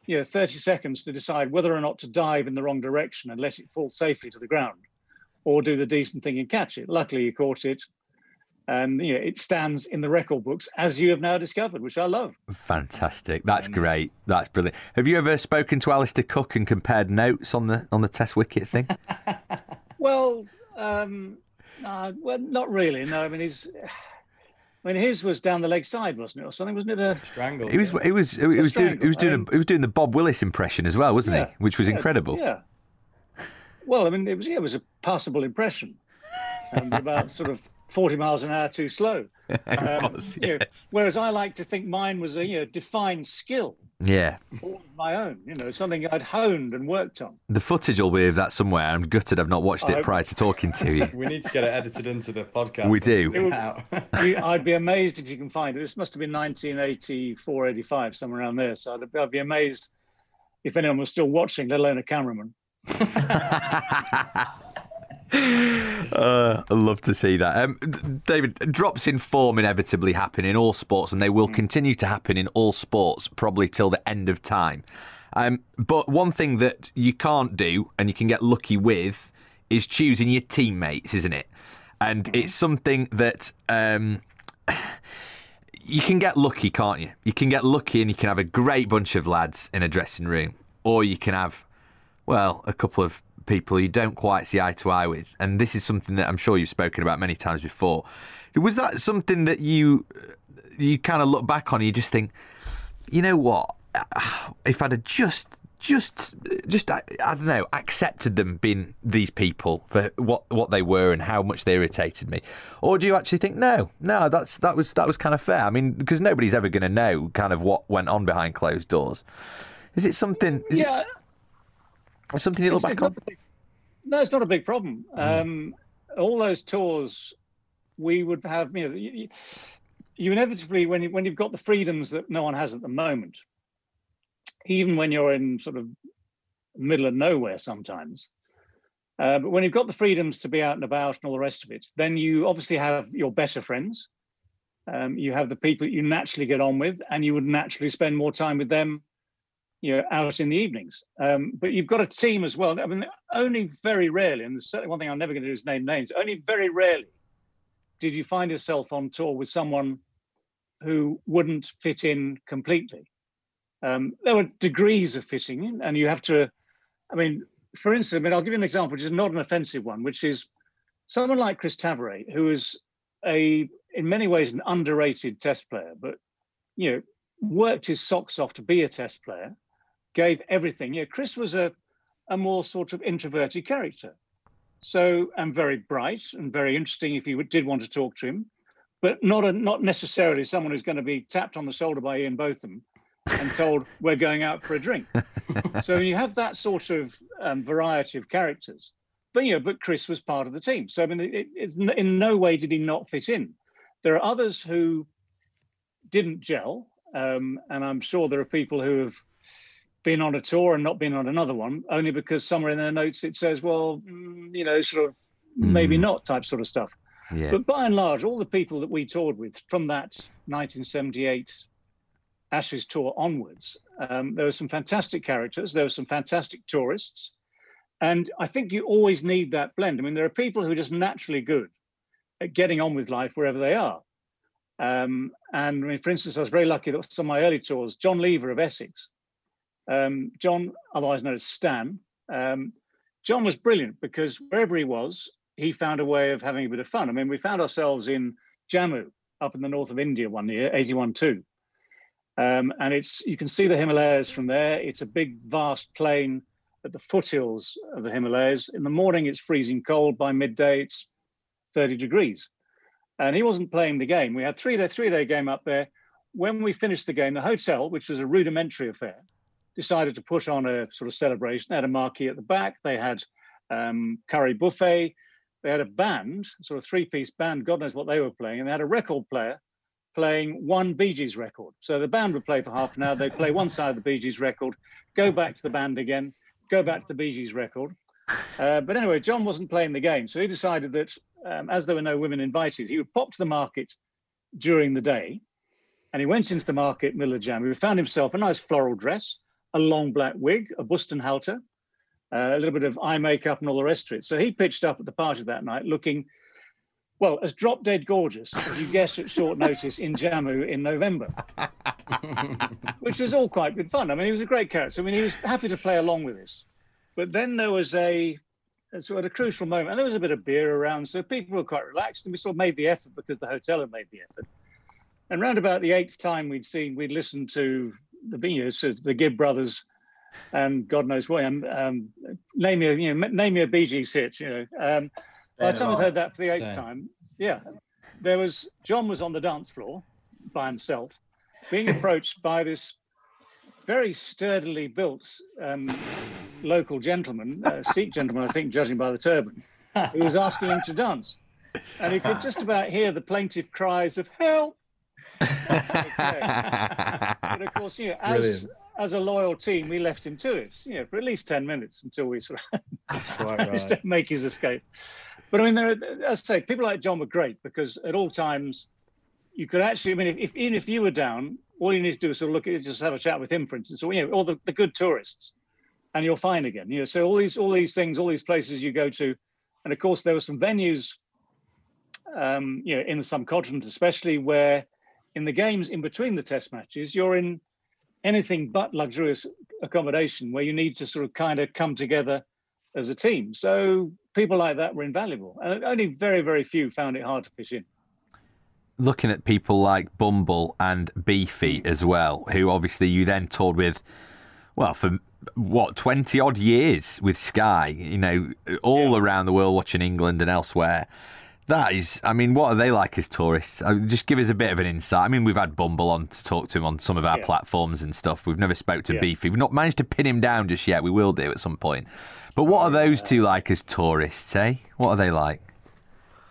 you know 30 seconds to decide whether or not to dive in the wrong direction and let it fall safely to the ground, or do the decent thing and catch it. Luckily, you caught it, and you know it stands in the record books as you have now discovered, which I love. Fantastic. That's great. That's brilliant. Have you ever spoken to Alastair Cook and compared notes on the on the Test wicket thing? well, um, no, well, not really. No, I mean he's. I mean, his was down the leg side, wasn't it, or something? Wasn't it a strangle? He was. He was. He was doing. He was doing. Um, a, he was doing the Bob Willis impression as well, wasn't Yeah, he? Which was yeah, incredible. Yeah. Well, I mean, it was yeah, it was a passable impression, um, about sort of forty miles an hour too slow. Um, was, you know, whereas I like to think mine was a you know defined skill, Yeah. my own. You know, something I'd honed and worked on. The footage will be of that somewhere. I'm gutted I've not watched it I- prior to talking to you. We need to get it edited into the podcast. We do. Would-. I'd be amazed if you can find it. This must have been 1984, 85, somewhere around there. So I'd, I'd be amazed if anyone was still watching, let alone a cameraman. Uh, I'd love to see that. Um, David, drops in form inevitably happen in all sports, and they will continue to happen in all sports probably till the end of time. Um, but one thing that you can't do, and you can get lucky with, is choosing your teammates, isn't it? And it's something that um, you can get lucky, can't you? You can get lucky, and you can have a great bunch of lads in a dressing room, or you can have well, a couple of people you don't quite see eye to eye with. And this is something that I'm sure you've spoken about many times before. Was that something that you uh, you kind of look back on and you just think, you know what? If I'd have just just just I, I don't know accepted them being these people for what what they were and how much they irritated me or do you actually think no no that's that was that was kind of fair i mean because nobody's ever going to know kind of what went on behind closed doors is it something is yeah, it something It's- back on a big- no, it's not a big problem. Um, all those tours, we would have. You, know, you, you inevitably, when you, when you've got the freedoms that no one has at the moment, even when you're in sort of middle of nowhere, sometimes. Uh, but when you've got the freedoms to be out and about and all the rest of it, then you obviously have your better friends. Um, you have the people that you naturally get on with, and you would naturally spend more time with them you know, out in the evenings. Um, but you've got a team as well. I mean, only very rarely, and certainly one thing I'm never going to do is name names. Only very rarely did you find yourself on tour with someone who wouldn't fit in completely. Um, there were degrees of fitting in, and you have to. I mean, for instance, I mean, I'll give you an example, which is not an offensive one, which is someone like Chris Tavaré, who is a, in many ways, an underrated test player, but you know, worked his socks off to be a test player gave everything. Yeah, Chris was a, a more sort of introverted character. So, and very bright and very interesting if you did want to talk to him, but not a, not necessarily someone who's going to be tapped on the shoulder by Ian Botham and told we're going out for a drink. so you have that sort of um, variety of characters. But yeah, but Chris was part of the team. So I mean, it, it's in no way did he not fit in. There are others who didn't gel, um, and I'm sure there are people who have been on a tour and not been on another one, only because somewhere in their notes it says, well, mm, you know, sort of maybe not type sort of stuff. Yeah. But by and large, all the people that we toured with from that 1978 Ashes tour onwards, um, there were some fantastic characters, there were some fantastic tourists. And I think you always need that blend. I mean, there are people who are just naturally good at getting on with life wherever they are. Um, and I mean, for instance, I was very lucky that some of my early tours, John Lever of Essex, um, John, otherwise known as Stan, um, John was brilliant because wherever he was, he found a way of having a bit of fun. I mean, we found ourselves in Jammu up in the north of India one year, 81 2. Um, and it's you can see the Himalayas from there. It's a big, vast plain at the foothills of the Himalayas. In the morning, it's freezing cold. By midday, it's 30 degrees. And he wasn't playing the game. We had three day, three day game up there. When we finished the game, the hotel, which was a rudimentary affair, decided to put on a sort of celebration. They had a marquee at the back. They had um, curry buffet. They had a band, sort of three-piece band. God knows what they were playing. And they had a record player playing one Bee Gees record. So the band would play for half an hour. They'd play one side of the Bee Gees record, go back to the band again, go back to the Bee Gees record. Uh, but anyway, John wasn't playing the game. So he decided that um, as there were no women invited, he would pop to the market during the day. And he went into the market, middle of January, found himself a nice floral dress, a long black wig, a Buston halter, uh, a little bit of eye makeup and all the rest of it. So he pitched up at the party that night looking, well, as drop dead gorgeous as you guessed at short notice in Jammu in November, which was all quite good fun. I mean, he was a great character. I mean, he was happy to play along with this. But then there was a, so at a crucial moment, and there was a bit of beer around, so people were quite relaxed, and we sort of made the effort because the hotel had made the effort. And round about the eighth time we'd seen, we'd listened to you know, sort of the Gibb brothers, and God knows what. Um, um, name me, a, you know, name me a Bee Gees hit. You know, um, by the time I'd heard that for the eighth time, yeah, there was John was on the dance floor by himself, being approached by this very sturdily built um, local gentleman, uh, Sikh gentleman, I think, judging by the turban, who was asking him to dance. And he could just about hear the plaintive cries of help. But of course, you know, as as a loyal team, we left him to it, you know, for at least ten minutes until we sort of managed to make his escape. But I mean, there, are, as I say, people like John were great because at all times you could actually, I mean, if, if even if you were down, all you need to do is sort of look at just have a chat with him, for instance, or you know, all the, the good tourists, and you're fine again. You know, so all these all these things, all these places you go to, and of course there were some venues, um, you know, in some subcontinent especially where in the games in between the test matches, you're in anything but luxurious accommodation where you need to sort of kind of come together as a team. So people like that were invaluable. And only very, very few found it hard to pitch in. Looking at people like Bumble and Beefy as well, who obviously you then toured with, well, for what, 20 odd years with Sky, you know, all yeah. around the world watching England and elsewhere. That is, I mean, what are they like as tourists? Uh, just give us a bit of an insight. I mean, we've had Bumble on to talk to him on some of our yeah. platforms and stuff. We've never spoke to yeah. Beefy. We've not managed to pin him down just yet. We will do at some point. But what are those two like as tourists, eh? What are they like?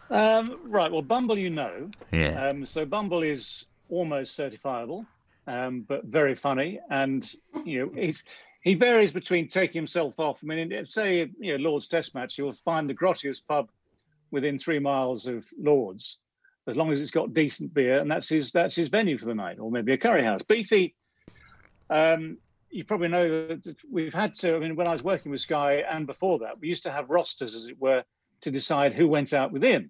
Um, right. Well, Bumble, you know. Yeah. Um, so Bumble is almost certifiable, um, but very funny, and you know, he's he varies between taking himself off. I mean, say you know Lord's Test match, you'll find the grottiest pub within three miles of Lords, as long as it's got decent beer, and that's his that's his venue for the night, or maybe a curry house. Beefy, um, you probably know that we've had to. I mean, when I was working with Sky and before that, we used to have rosters, as it were, to decide who went out with Ian,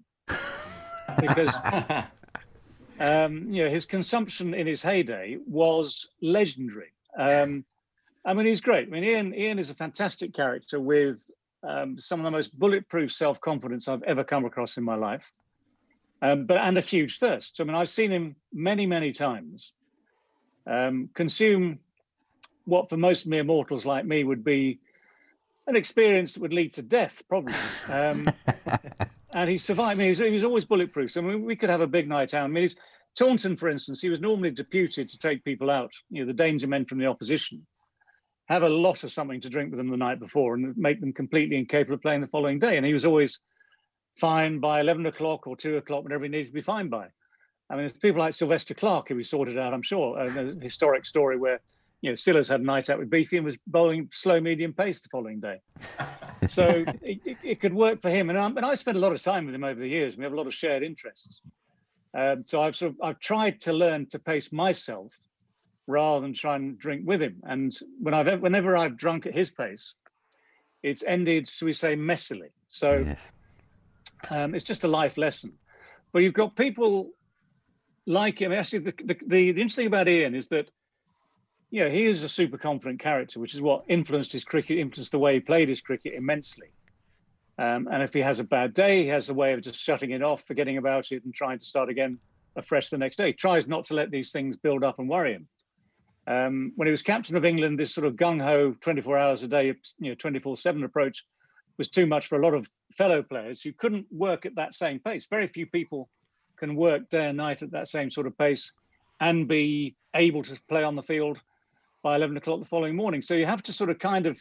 because. Um, you know, his consumption in his heyday was legendary. Um, I mean, he's great. I mean, Ian Ian is a fantastic character with um, some of the most bulletproof self confidence I've ever come across in my life, um, but and a huge thirst. So, I mean, I've seen him many, many times um, consume what for most mere mortals like me would be an experience that would lead to death, probably. Um, and he survived. I mean, he was, he was, always bulletproof. So I mean, we could have a big night out. I mean, Taunton, for instance, he was normally deputed to take people out, you know, the danger men from the opposition have a lot of something to drink with them the night before and make them completely incapable of playing the following day. And he was always fine by 11 o'clock or 2 o'clock, whenever he needed to be fine by. I mean, there's people like Sylvester Clarke who we sorted out, I'm sure, a historic story where, you know, Sillers had a night out with Beefy and was bowling slow medium pace the following day. so it, it, it, could work for him. And, and I spent a lot of time with him over the years. We have a lot of shared interests. Um, so I've sort of I've tried to learn to pace myself rather than try and drink with him. And when I've whenever I've drunk at his pace, it's ended, shall we say, messily. So yes. um, it's just a life lesson. But you've got people like him. Actually, the, the, the, the interesting about Ian is that, you know, he is a super confident character, which is what influenced his cricket, influenced the way he played his cricket immensely. Um, and if he has a bad day, he has a way of just shutting it off, forgetting about it, and trying to start again afresh the next day. He tries not to let these things build up and worry him. Um, when he was captain of England, this sort of gung ho 24 hours a day, you know, 24 7 approach was too much for a lot of fellow players who couldn't work at that same pace. Very few people can work day and night at that same sort of pace and be able to play on the field by 11 o'clock the following morning. So you have to sort of kind of,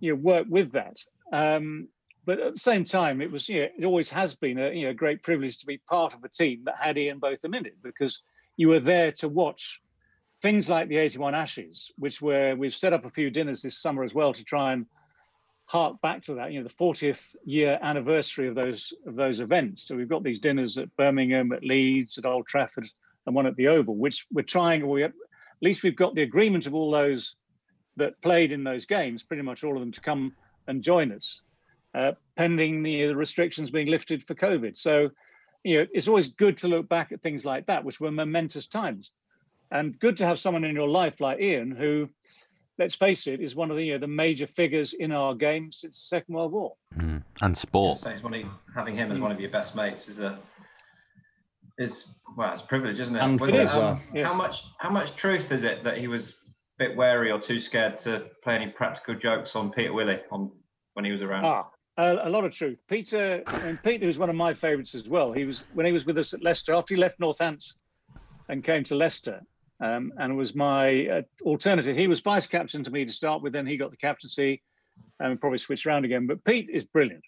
you know, work with that. Um, but at the same time, it was, you know, it always has been a you know, great privilege to be part of a team that had Ian Botham in it because you were there to watch things like the 81 Ashes, which were we've set up a few dinners this summer as well to try and hark back to that, you know, the 40th year anniversary of those of those events. So we've got these dinners at Birmingham, at Leeds, at Old Trafford, and one at the Oval, which we're trying. We at least we've got the agreement of all those that played in those games, pretty much all of them, to come and join us, uh, pending the, the restrictions being lifted for COVID. So, you know, it's always good to look back at things like that, which were momentous times, and good to have someone in your life like Ian, who, let's face it, is one of the you know, the major figures in our game since the Second World War. Mm. And sport. So it's one of, having him as one of your best mates is a is well, it's a privilege, isn't it? And Was for it, as well. um, How much how much truth is it that he was a bit wary or too scared to play any practical jokes on Peter Willey on when he was around? Ah, a, a lot of truth. Peter and Peter was one of my favourites as well. He was when he was with us at Leicester after he left Northants and came to Leicester, um, and was my uh, alternative. He was vice captain to me to start with. Then he got the captaincy, and probably switched around again. But Pete is brilliant.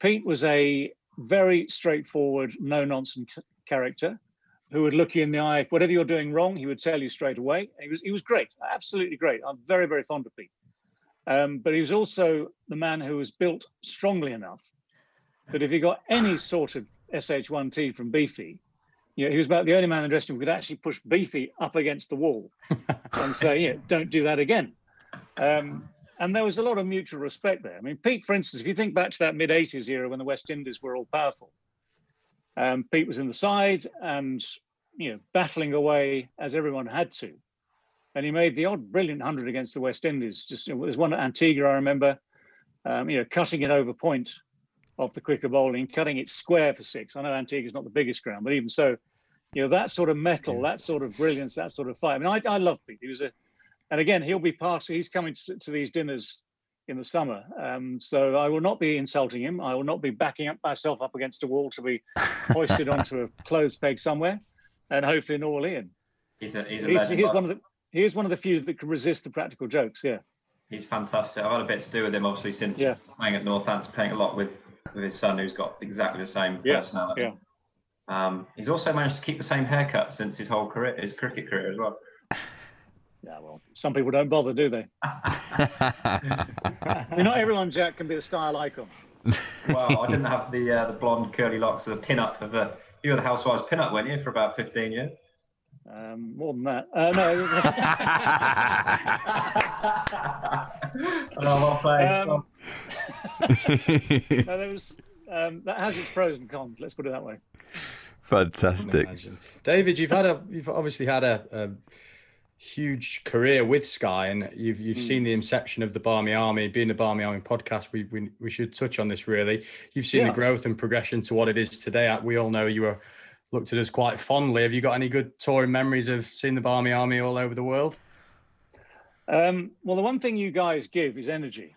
Pete was a very straightforward, no nonsense character who would look you in the eye. Whatever you're doing wrong, he would tell you straight away. He was he was great, absolutely great. I'm very very fond of Pete. Um, but he was also the man who was built strongly enough that if he got any sort of SH1T from Beefy, you know, he was about the only man in the dressing room who could actually push Beefy up against the wall and say, yeah, don't do that again. Um, and there was a lot of mutual respect there. I mean, Pete, for instance, if you think back to that mid 80s era when the West Indies were all powerful, um, Pete was in the side and, you know, battling away as everyone had to. And he made the odd brilliant hundred against the West Indies. Just you know, there's one at Antigua, I remember, um, you know, cutting it over point off the quicker bowling, cutting it square for six. I know Antigua's not the biggest ground, but even so, you know, that sort of metal, that sort of brilliance, that sort of fire. I mean, I, I love Pete. He was a, and again, he'll be part, he's coming to, to these dinners in the summer. Um, so I will not be insulting him. I will not be backing up myself up against a wall to be hoisted onto a clothes peg somewhere and hopefully an all in. He's a he's a He's, legend. he's one of the, he is one of the few that can resist the practical jokes. Yeah. He's fantastic. I've had a bit to do with him, obviously, since Yeah. playing at Northants, playing a lot with, with his son, who's got exactly the same Yeah, personality. yeah. Um, he's also managed to keep the same haircut since his whole career, his cricket career as well. Yeah, well, some people don't bother, do they? I mean, not everyone, Jack, can be a style icon. Well, I didn't have the uh, the blonde curly locks of the pin-up of the. You were the housewives pin-up, weren't you, for about 15 years? Um, more than that. Uh, no. Well. Um, no, there was, um, that has its pros and cons. Let's put it that way. Fantastic. David, you've had a you've obviously had a, a huge career with Sky, and you've you've seen the inception of the Barmy Army. Being the Barmy Army podcast, we we, we should touch on this really. You've seen Yeah. the growth and progression to what it is today. We all know you were looked at us quite fondly. Have you got any good touring memories of seeing the Barmy Army all over the world? Um, well, the one thing you guys give is energy.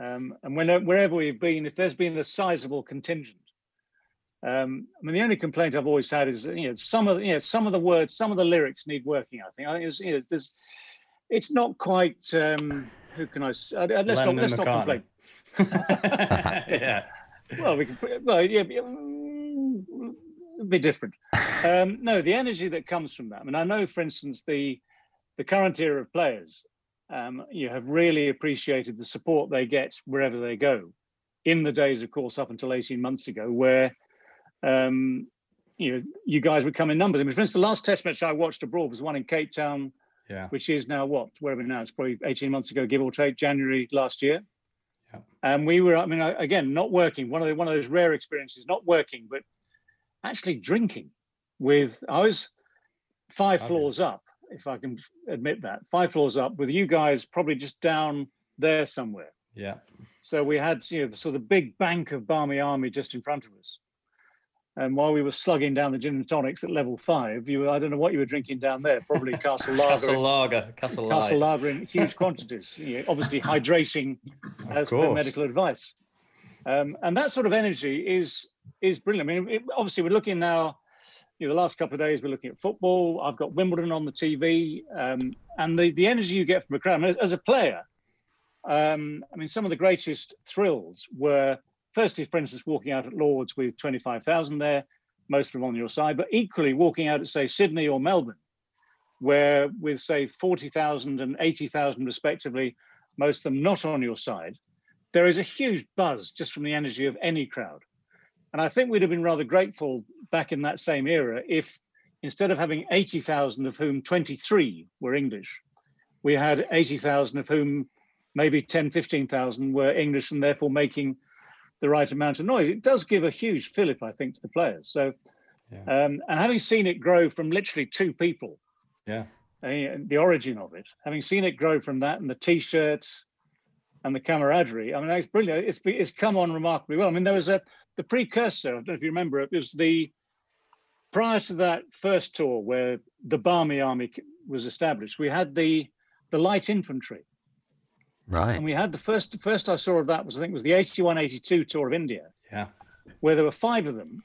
Um, and when, wherever we've been, if there's been a sizable contingent, um, I mean, the only complaint I've always had is, you know, some of the, you know, some of the words, some of the lyrics need working. I think. I think it's, you know, there's, it's not quite. Um, who can I? uh, let's Lennon not let's not complain. yeah. well, we can. put- Well, yeah, mm, it'd be different. Um, no, the energy that comes from that. I mean, I know, for instance, the the current era of players, um, you have really appreciated the support they get wherever they go. In the days, of course, up until eighteen months ago, where um, you know you guys would come in numbers. I mean, for instance, the last Test match I watched abroad was one in Cape Town, Yeah. which is now what, wherever now, it's probably 18 months ago, give or take, January last year. Yeah. And we were, I mean, again, not working, one of the, one of those rare experiences, not working, but actually drinking with, I was five floors up, if I can admit that, five floors up with you guys probably just down there somewhere. Yeah. So we had, you know, the sort of big bank of Barmy Army just in front of us. And while we were slugging down the gin and tonics at level five, you were, I don't know what you were drinking down there, probably Castle Lager. Castle Lager. Castle Castle Lager in huge quantities, you know, obviously hydrating Of as per medical advice. Um, and that sort of energy is is brilliant. I mean, it, obviously, we're looking now. You know, the last couple of days, we're looking at football. I've got Wimbledon on the TV, um, and the the energy you get from a crowd. As, as a player, um, I mean, some of the greatest thrills were firstly, for instance, walking out at Lords with twenty five thousand there, most of them on your side, but equally walking out at say Sydney or Melbourne, where with say 40,000 and 80,000 respectively, most of them not on your side, there is a huge buzz just from the energy of any crowd. And I think we'd have been rather grateful back in that same era if instead of having 80,000 of whom 23 were English, we had 80,000 of whom maybe 10, 15,000 were English and therefore making the right amount of noise. It does give a huge fillip, I think, to the players. So, yeah. um, and having seen it grow from literally two people, yeah, uh, the origin of it, having seen it grow from that and the t-shirts and the camaraderie, I mean, it's brilliant. It's it's come on remarkably well. I mean, there was a the precursor. I don't know if you remember it. It was the prior to that first tour where the Barmy Army was established. We had the the light infantry Right. And we had the first the first I saw of that was I think was the 81-82 tour of India. Yeah. Where there were five of them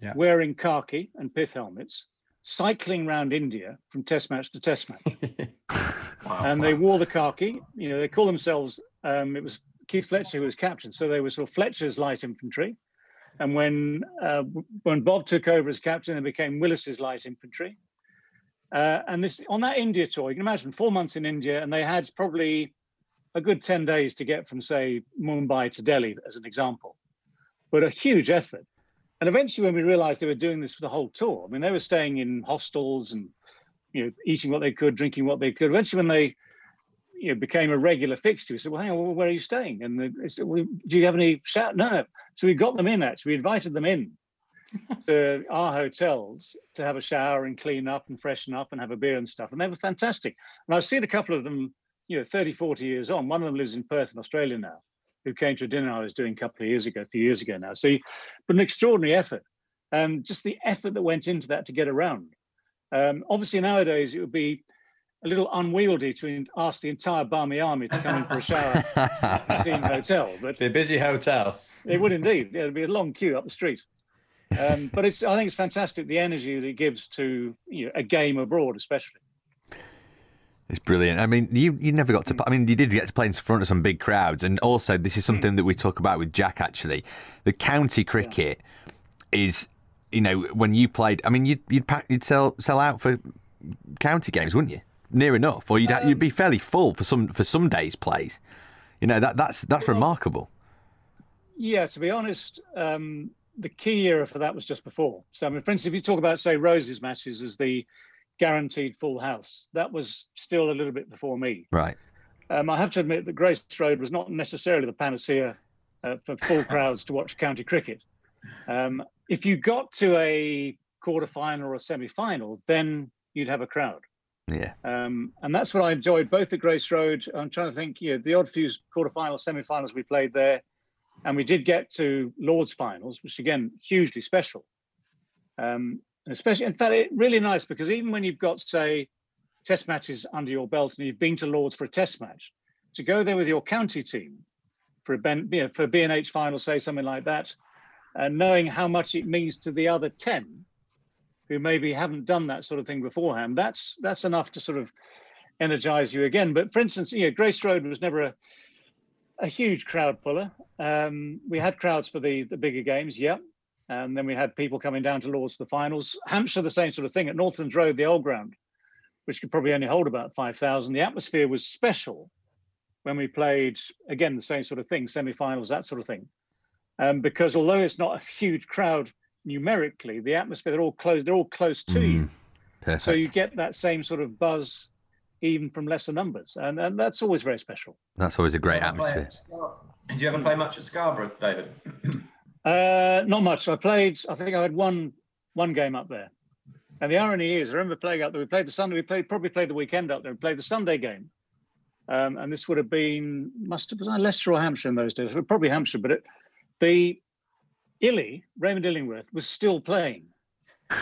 yeah. wearing khaki and pith helmets, cycling around India from test match to test match. wow, and wow. they wore the khaki. You know, they call themselves um, it was Keith Fletcher who was captain. So they were sort of Fletcher's light infantry. And when uh, when Bob took over as captain, they became Willis's light infantry. Uh, and this on that India tour, you can imagine four months in India, and they had probably a good 10 days to get from, say, Mumbai to Delhi, as an example, but a huge effort. And eventually, when we realized they were doing this for the whole tour, I mean, they were staying in hostels and, you know, eating what they could, drinking what they could. Eventually, when they, you know, became a regular fixture, we said, well, hang on, where are you staying? And they said, well, do you have any shout? No. So we got them in, actually. We invited them in to our hotels to have a shower and clean up and freshen up and have a beer and stuff. And they were fantastic. And I've seen a couple of them you know 30 40 years on one of them lives in perth in australia now who came to a dinner i was doing a couple of years ago a few years ago now. So but an extraordinary effort. And just the effort that went into that to get around. Um, obviously nowadays it would be a little unwieldy to ask the entire Barmy army to come in for a shower at the team hotel but be a busy hotel. It would indeed yeah, it'd be a long queue up the street. Um, but it's i think it's fantastic the energy that it gives to you know, a game abroad especially it's brilliant. I mean, you you never got to. I mean, you did get to play in front of some big crowds, and also this is something that we talk about with Jack. Actually, the county cricket yeah. is, you know, when you played. I mean, you'd you'd pack, you'd sell sell out for county games, wouldn't you? Near enough, or you'd um, you'd be fairly full for some for some days' plays. You know that that's that's well, remarkable. Yeah, to be honest, um, the key era for that was just before. So, I mean, for instance, if you talk about say Roses matches as the guaranteed full house. That was still a little bit before me. Right. Um, I have to admit that Grace Road was not necessarily the panacea uh, for full crowds to watch county cricket. Um, if you got to a quarter final or a semi final, then you'd have a crowd. Yeah. Um, and that's what I enjoyed both at Grace Road. I'm trying to think, you know, the odd few quarterfinals, semi finals we played there. And we did get to Lord's finals, which again, hugely special. Um, and especially, in fact, it really nice because even when you've got, say, test matches under your belt and you've been to Lords for a test match, to go there with your county team for a ben, you know, for B&H final, say something like that, and knowing how much it means to the other 10 who maybe haven't done that sort of thing beforehand, that's that's enough to sort of energize you again. But for instance, you know, Grace Road was never a, a huge crowd puller. Um, we had crowds for the the bigger games, yeah, and then we had people coming down to Lords for the finals. Hampshire, the same sort of thing at Northlands Road, the old ground, which could probably only hold about 5,000. The atmosphere was special when we played, again, the same sort of thing, semi finals, that sort of thing. Um, because although it's not a huge crowd numerically, the atmosphere, they're all close, they're all close to mm, you. Perfect. So you get that same sort of buzz even from lesser numbers. And, and that's always very special. That's always a great atmosphere. Did you ever play much at Scarborough, David? Uh, not much. I played. I think I had one one game up there. And the irony is, I remember playing up there. We played the Sunday. We played probably played the weekend up there. We played the Sunday game, um, and this would have been must have was I Leicester or Hampshire in those days? Probably Hampshire. But it, the Illy Raymond Illingworth was still playing,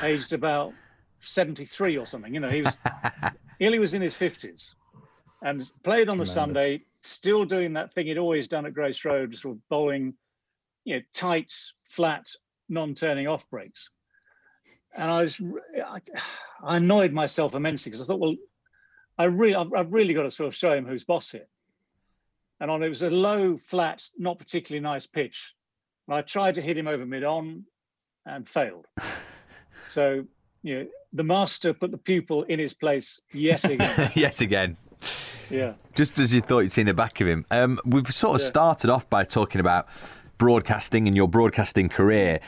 aged about seventy three or something. You know, he was Illy was in his fifties, and played on Tremendous. the Sunday, still doing that thing he'd always done at Grace Road, sort of bowling you know, tight, flat, non-turning off breaks. And I was, I, I annoyed myself immensely because I thought, well, I really, I've really got to sort of show him who's boss here. And on it was a low, flat, not particularly nice pitch. And I tried to hit him over mid-on and failed. so, you know, the master put the pupil in his place yet again. yet again. Yeah. Just as you thought you'd seen the back of him. Um, we've sort of yeah. started off by talking about broadcasting and your broadcasting career.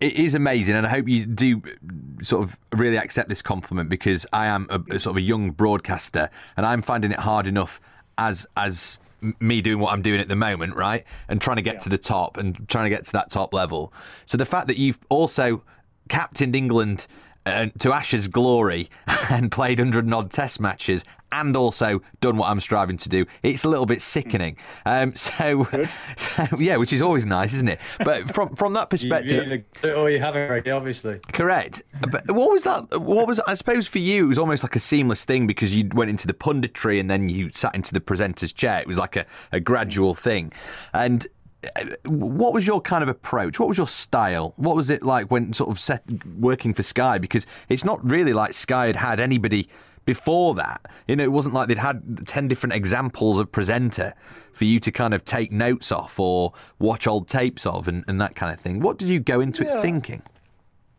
it is amazing, and I hope you do uh, sort of really accept this compliment because I am a, a sort of a young broadcaster, and I'm finding it hard enough as as me doing what I'm doing at the moment, right, and trying to get yeah. to the top and trying to get to that top level. So the fact that you've also captained England uh, to Ashes glory and played 100 odd test matches and also done what I'm striving to do. It's a little bit sickening. Um, so, so, yeah, which is always nice, isn't it? But from from that perspective, or you haven't already, obviously. Correct. But what was that? What was I suppose for you? It was almost like a seamless thing because you went into the punditry and then you sat into the presenter's chair. It was like a, a gradual thing, and what was your kind of approach? What was your style? What was it like when sort of set, working for Sky? Because it's not really like Sky had had anybody before that. You know, it wasn't like they'd had 10 different examples of presenter for you to kind of take notes off or watch old tapes of and, and that kind of thing. What did you go into yeah. it thinking?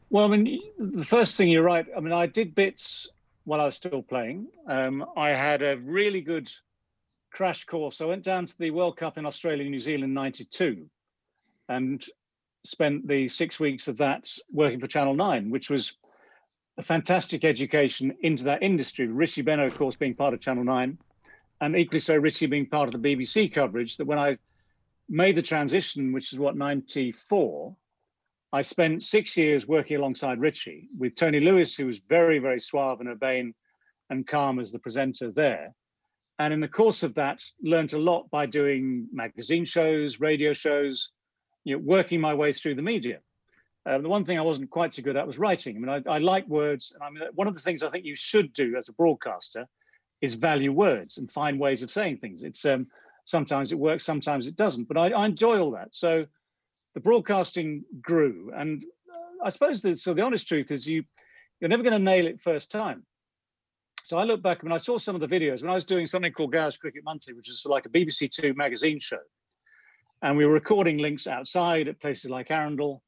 Well, I mean, the first thing you're right. I mean, I did bits while I was still playing. Um, I had a really good crash course. I went down to the World Cup in Australia and New Zealand in 92 and spent the six weeks of that working for Channel 9, which was a fantastic education into that industry. Richie Benaud, of course, being part of Channel 9, and equally so, Richie being part of the BBC coverage. That when I made the transition, which is what, 94, I spent six years working alongside Richie with Tony Lewis, who was very, very suave and urbane and calm as the presenter there and in the course of that learned a lot by doing magazine shows radio shows you know working my way through the media um, the one thing i wasn't quite so good at was writing. I mean i, I like words and i mean one of the things i think you should do as a broadcaster is value words and find ways of saying things. It's um, sometimes it works sometimes it doesn't but I, I enjoy all that. So the broadcasting grew and uh, i suppose the, so the honest truth is you you're never going to nail it first time so I look back when I saw some of the videos when I was doing something called Gower's Cricket Monthly, which is like a BBC Two magazine show, and we were recording links outside at places like Arundel,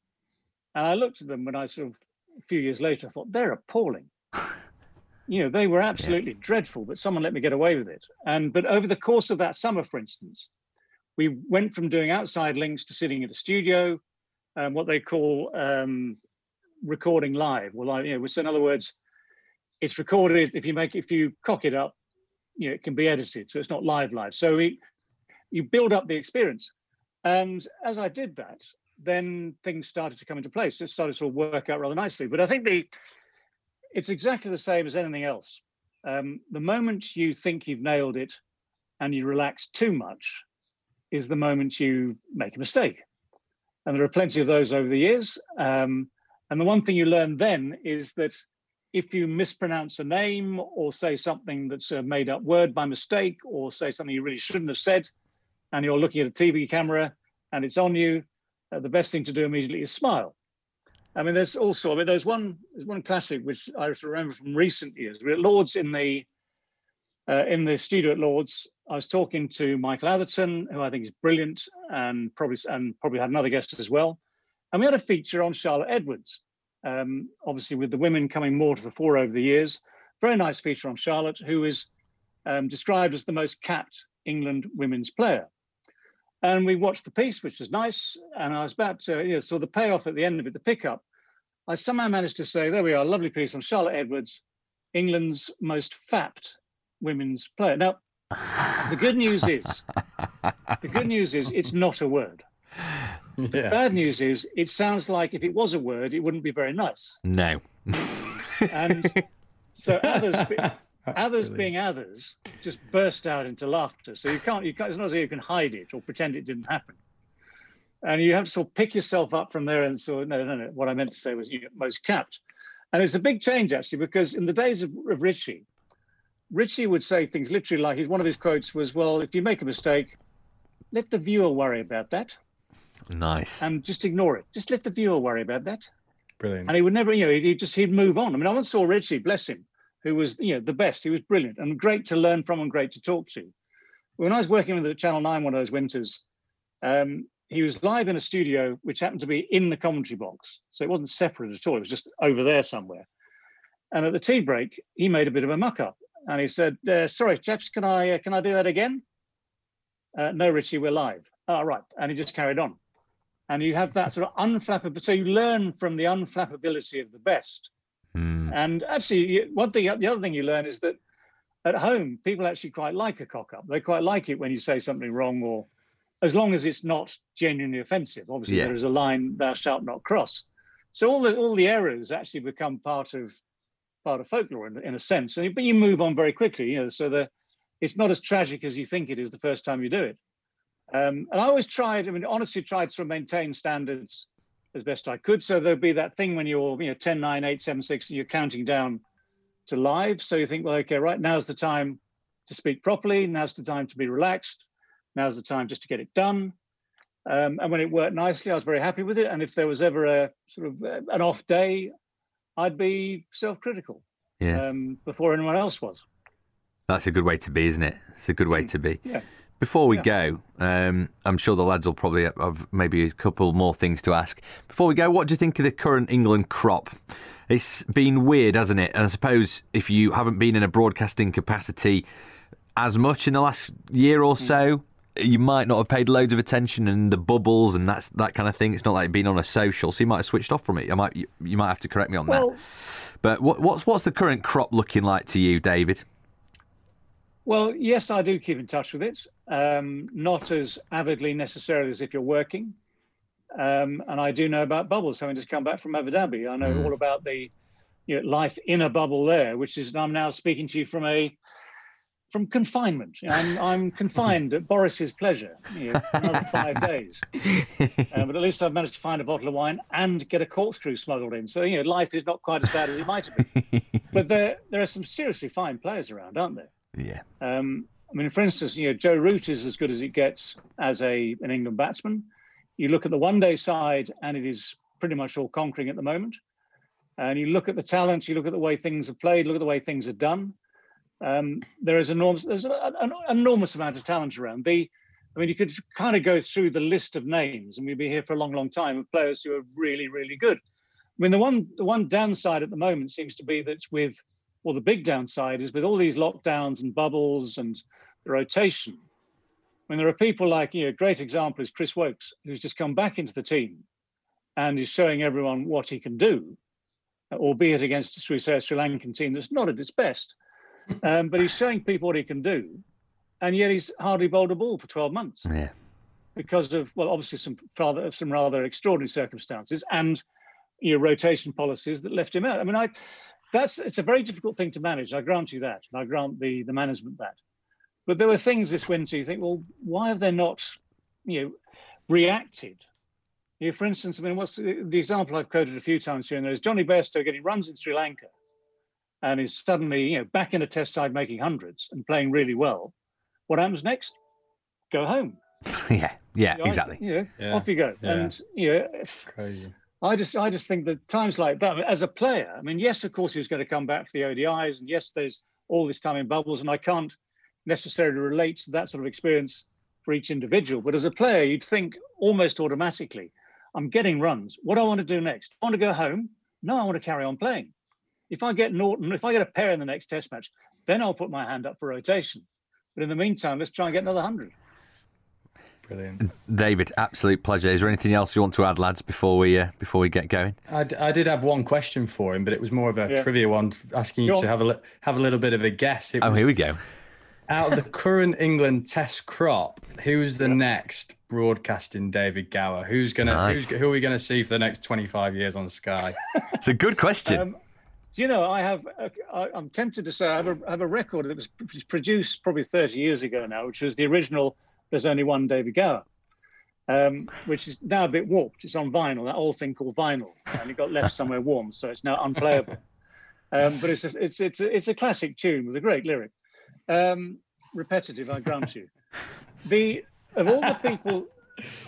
and I looked at them when I sort of a few years later I thought they're appalling. you know, they were absolutely dreadful, but someone let me get away with it. And but over the course of that summer, for instance, we went from doing outside links to sitting in a studio, um, what they call um, recording live. Well, you know, so in other words it's recorded. If you make if you cock it up, you know, it can be edited, so it's not live live. So you build up the experience, and as I did that, then things started to come into place. It started to sort of work out rather nicely. But I think the it's exactly the same as anything else. Um, the moment you think you've nailed it and you relax too much is the moment you make a mistake. And there are plenty of those over the years. Um, and the one thing you learn then is that if you mispronounce a name or say something that's a made up word by mistake or say something you really shouldn't have said and you're looking at a TV camera and it's on you, uh, the best thing to do immediately is smile. I mean, there's also, I mean, there's one, there's one classic which I remember from recent years. We're at Lords in the, uh, in the studio at Lords. I was talking to Michael Atherton, who I think is brilliant and probably, and probably had another guest as well. And we had a feature on Charlotte Edwards um, obviously with the women coming more to the fore over the years. Very nice feature on Charlotte, who is um, described as the most capped England women's player. And we watched the piece, which was nice. And I was about to, you know, so the payoff at the end of it, the pickup, I somehow managed to say, there we are, lovely piece on Charlotte Edwards, England's most fapped women's player. Now, the good news is, the good news is it's not a word. Yeah. Bad news is, it sounds like if it was a word, it wouldn't be very nice. No. and so others, others being others, just burst out into laughter. So you can't, you can't. It's not as if you can hide it or pretend it didn't happen. And you have to sort of pick yourself up from there and sort of, no, no, no. What I meant to say was you know, most capped. And it's a big change actually, because in the days of, of Richie, Richie would say things literally like his one of his quotes was, "Well, if you make a mistake, let the viewer worry about that." Nice. And just ignore it. Just let the viewer worry about that. Brilliant. And he would never, you know, he'd just he'd move on. I mean, I once saw Richie, bless him, who was, you know, the best. He was brilliant and great to learn from and great to talk to. When I was working with the Channel 9 one of those winters, um, he was live in a studio which happened to be in the commentary box. So it wasn't separate at all. It was just over there somewhere. And at the tea break, he made a bit of a muck up. And he said, uh, sorry, chaps, can I, uh, can I do that again? Uh, no, Richie, we're live. All oh, right. And he just carried on. And you have that sort of unflappable. So you learn from the unflappability of the best. Mm. And actually, one thing, the other thing you learn is that at home, people actually quite like a cock up. They quite like it when you say something wrong, or as long as it's not genuinely offensive. Obviously, Yeah. there is a line thou shalt not cross. So all the all the errors actually become part of part of folklore in, in a sense. And but you move on very quickly, you know. So the it's not as tragic as you think it is the first time you do it. Um, and I always tried. I mean, honestly, tried to maintain standards as best I could. So there'd be that thing when you're, you know, 10, 9, 8, 7, 6, and you're counting down to live. So you think, well, okay, right, now's the time to speak properly. Now's the time to be relaxed. Now's the time just to get it done. Um, and when it worked nicely, I was very happy with it. And if there was ever a sort of uh, an off day, I'd be self-critical Yeah. um, before anyone else was. That's a good way to be, isn't it? It's a good way to be. Mm. Yeah. Before we Yeah. go, um, I'm sure the lads will probably have maybe a couple more things to ask. Before we go, what do you think of the current England crop? It's been weird, hasn't it? And I suppose if you haven't been in a broadcasting capacity as much in the last year or so, you might not have paid loads of attention and the bubbles and that's that kind of thing. It's not like being on a social, so you might have switched off from it. I might you, you might have to correct me on Well, that. But what, what's what's the current crop looking like to you, David? Well, yes, I do keep in touch with it. Um, not as avidly necessarily as if you're working. Um, and I do know about bubbles, having just come back from Abu Dhabi. I know all about the you know, life in a bubble there, which is I'm now speaking to you from a from confinement. I'm, I'm confined at Boris's pleasure. You know, for another five days, uh, but at least I've managed to find a bottle of wine and get a corkscrew smuggled in. So you know, life is not quite as bad as it might have been. but there there are some seriously fine players around, aren't there? Yeah. Um, I mean, for instance, you know, Joe Root is as good as it gets as a an England batsman. You look at the one-day side, and it is pretty much all conquering at the moment. And you look at the talent, you look at the way things are played, look at the way things are done. Um, there is enormous, there's an, an enormous amount of talent around. The, I mean, you could kind of go through the list of names, and we'd be here for a long, long time of players who are really, really good. I mean, the one, the one downside at the moment seems to be that with well, the big downside is with all these lockdowns and bubbles and the rotation. When there are people like, you know, a great example is Chris Woakes, who's just come back into the team and is showing everyone what he can do, albeit against, we say, a Sri Lankan team that's not at its best. Um, but he's showing people what he can do, and yet he's hardly bowled a ball for 12 months Yeah. because of well, obviously some rather some rather extraordinary circumstances and you know, rotation policies that left him out. I mean, I that's it's a very difficult thing to manage. I grant you that, and I grant the the management that. But there were things this winter you think, well, why have they not, you know, reacted? You know, for instance, I mean, what's the, the example I've quoted a few times here and there is Jonny Bairstow getting runs in Sri Lanka, and is suddenly you know back in a Test side making hundreds and playing really well. What happens next? Go home. yeah. Yeah. You know, Exactly. You know, Yeah. off you go. Yeah. And you know, Crazy. I just I just think that times like that, as a player, I mean, yes, of course he was going to come back for the ODIs, and yes, there's all this time in bubbles, and I can't necessarily relate to that sort of experience for each individual. But as a player, you'd think almost automatically, I'm getting runs. What do I want to do next? I want to go home? No, I want to carry on playing. If I get Norton, if I get a pair in the next test match, then I'll put my hand up for rotation. But in the meantime, let's try and get another hundred. Brilliant. David, absolute pleasure. Is there anything else you want to add, lads, before we uh, before we get going? I, d- I did have one question for him, but it was more of a Yeah. trivia one, asking you Go to on. have a li- have a little bit of a guess. It Oh, was, here we go. out of the current England Test crop, who's the next broadcasting David Gower? Who's gonna Nice. who's, who are we gonna see for the next twenty five years on Sky? It's a good question. Um, do you know, I have, uh, I, I'm tempted to say I have, a, I have a record that was produced probably 30 years ago now, which was the original There's Only One David Gower, um, which is now a bit warped. It's on vinyl, that old thing called vinyl, and it got left somewhere warm, so it's now unplayable. Um, but it's a, it's, it's, a, it's a classic tune with a great lyric. Um, repetitive, I grant you. The Of all the people,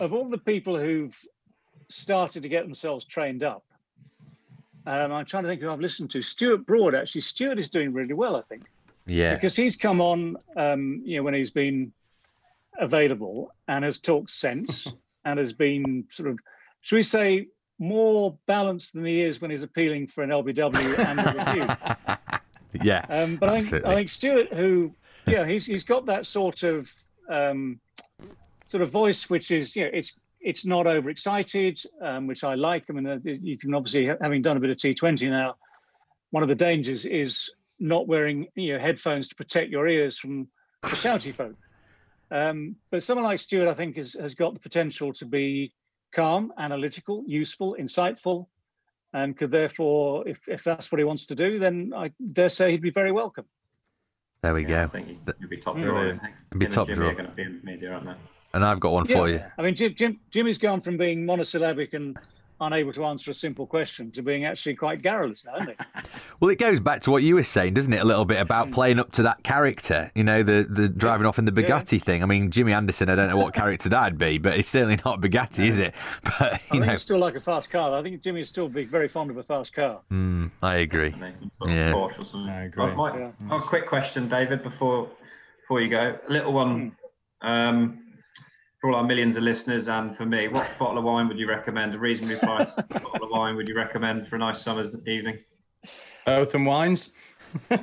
of all the people who've started to get themselves trained up, um, I'm trying to think who I've listened to. Stuart Broad, actually. Stuart is doing really well, I think, yeah. because he's come on, um, you know, when he's been available and has talked sense and has been sort of, should we say, more balanced than he is when he's appealing for an LBW and a review. yeah. Um, but I think, I think Stuart, who, yeah, he's he's got that sort of um, sort of voice, which is, you know, it's it's not overexcited, um, which I like. I mean, uh, you can obviously, having done a bit of T20 now, one of the dangers is not wearing you know headphones to protect your ears from the shouty folk. Um, but someone like Stuart, I think, has, has got the potential to be calm, analytical, useful, insightful, and could therefore, if, if that's what he wants to do, then I dare say he'd be very welcome. There we Yeah, go. I think he's, he'll be top Yeah. drawer. I think. He'll be and top Jimmy drawer. are going to be in media, aren't they? And I've got one for you. I mean, Jim, Jim, Jimmy's gone from being monosyllabic and unable to answer a simple question to being actually quite garrulous now, isn't he? Well, it goes back to what you were saying, doesn't it? A little bit Mm. about playing up to that character. You know, the the driving off in the Bugatti thing. I mean, Jimmy Anderson. I don't know what character that'd be, but it's certainly not Bugatti, is it? But I you think know, it's still like a fast car. I think Jimmy is still be very fond of a fast car. mm, I agree. Maybe some sort of Yeah. Or. I agree. Oh, my- Yeah. oh, quick question, David, before before you go. A little one Hmm. um, for all our millions of listeners and for me. What bottle of wine would you recommend? A reasonably priced bottle of wine would you recommend for a nice summer's evening? Both and wines.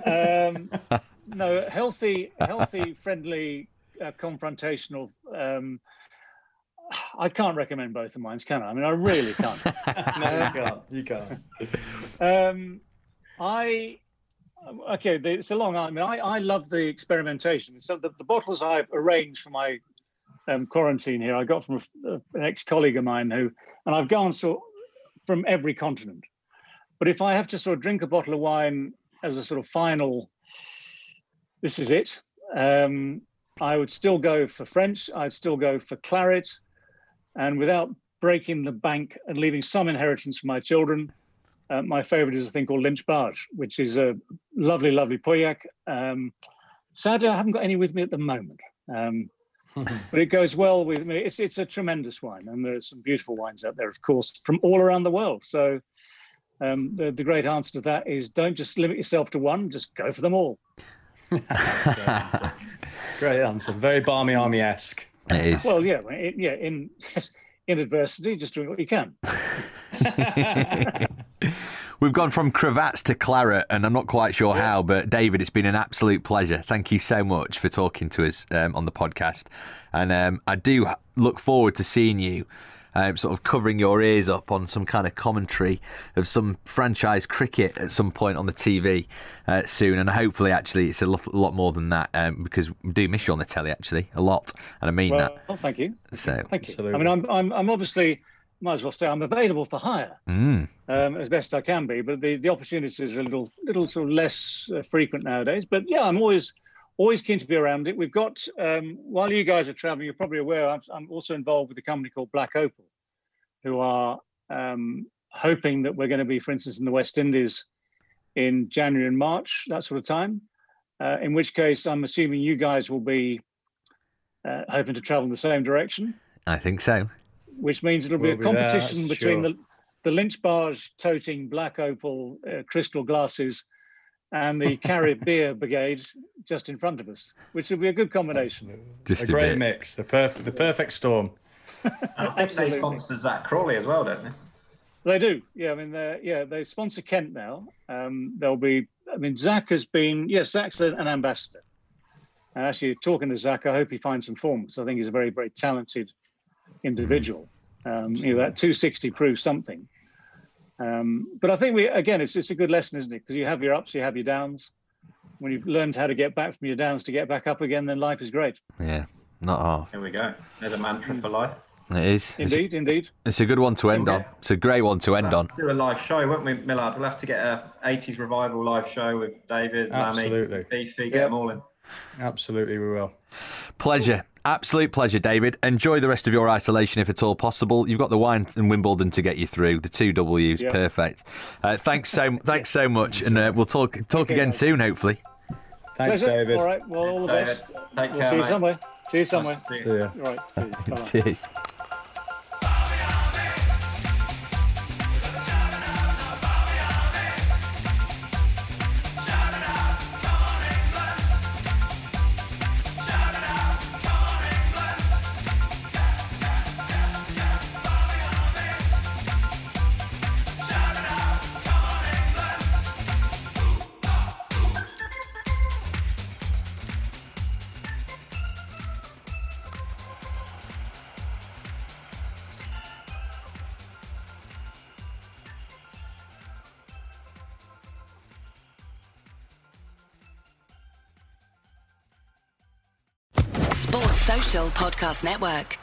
Um, no, healthy, healthy, friendly, uh, confrontational. Um, I can't recommend both of mine, can I? I mean, I really can't. No, you can't. You can't. um, I okay. the- It's a long. I mean, I, I love the experimentation. So the, the bottles I've arranged for my um, quarantine here, I got from a, an ex-colleague of mine who, and I've gone so from every continent. But if I have to sort of drink a bottle of wine as a sort of final, this is it. Um, I would still go for French. I'd still go for claret, and without breaking the bank and leaving some inheritance for my children, uh, my favourite is a thing called Lynch-Bages, which is a lovely, lovely Pauillac. Um, sadly, I haven't got any with me at the moment, um, but it goes well with me. It's it's a tremendous wine, and there are some beautiful wines out there, of course, from all around the world. So. Um, the, the great answer to that is don't just limit yourself to one, just go for them all. Great answer. Very Barmy Army esque. It is. Well, yeah, it, yeah. In in adversity, just doing what you can. We've gone from cravats to claret, and I'm not quite sure how, but David, it's been an absolute pleasure. Thank you so much for talking to us um, on the podcast. And um, I do look forward to seeing you um, sort of covering your ears up on some kind of commentary of some franchise cricket at some point on the TV uh, soon. And hopefully, actually, it's a lot, lot more than that um, because we do miss you on the telly, actually, a lot. And I mean Well, that. thank you. So, Thank you. Absolutely. I mean, I'm, I'm, I'm obviously, might as well say, I'm available for hire mm, um, as best I can be, but the, the opportunities are a little, little sort of less uh, frequent nowadays. But yeah, I'm always, always keen to be around it. We've got, um, while you guys are traveling, you're probably aware, I'm, I'm also involved with a company called Black Opal, who are um, hoping that we're going to be, for instance, in the West Indies in January and March, that sort of time. Uh, in which case, I'm assuming you guys will be uh, hoping to travel in the same direction I think so. Which means it'll be We'll a competition that's between sure. the the Lynch-Bages toting black opal uh, crystal glasses and the Carib beer brigade just in front of us, which will be a good combination. Just a a, great bit. mix. The perfect, the perfect storm. I think they sponsor Zak Crawley as well, don't they? They do, yeah. I mean, they're- yeah, they sponsor Kent now. Um, there'll be, I mean, Zak has been, yes, Zak's an an ambassador. And actually, talking to Zak, I hope he finds some form because I think he's a very, very talented individual. Um, you know, that 260 proves something. Um, but I think we, again, it's it's a good lesson, isn't it? Because you have your ups, you have your downs. When you've learned how to get back from your downs to get back up again, then life is great. Yeah, not half. Here we go. There's a mantra for life. It is. It's, Indeed, indeed. it's a good one to end on. It's a great one to end on. Let's do a live show, won't we, Millard? We'll have to get a 80s revival live show with David, Absolutely. Lamby, Beefy, get Yeah. them all in. Absolutely, we will. Pleasure. Absolute pleasure, David. Enjoy the rest of your isolation if at all possible. You've got the wine and Wimbledon to get you through. The two W's, Yeah. perfect. Uh, thanks so thanks so much, and uh, we'll talk talk again guys. soon, hopefully. Thanks, Pleasure. David. All right. Well, all the best. take We'll care, see you mate. somewhere. See you somewhere. Nice see you. All right. See you. Bye-bye. Cheers. Network.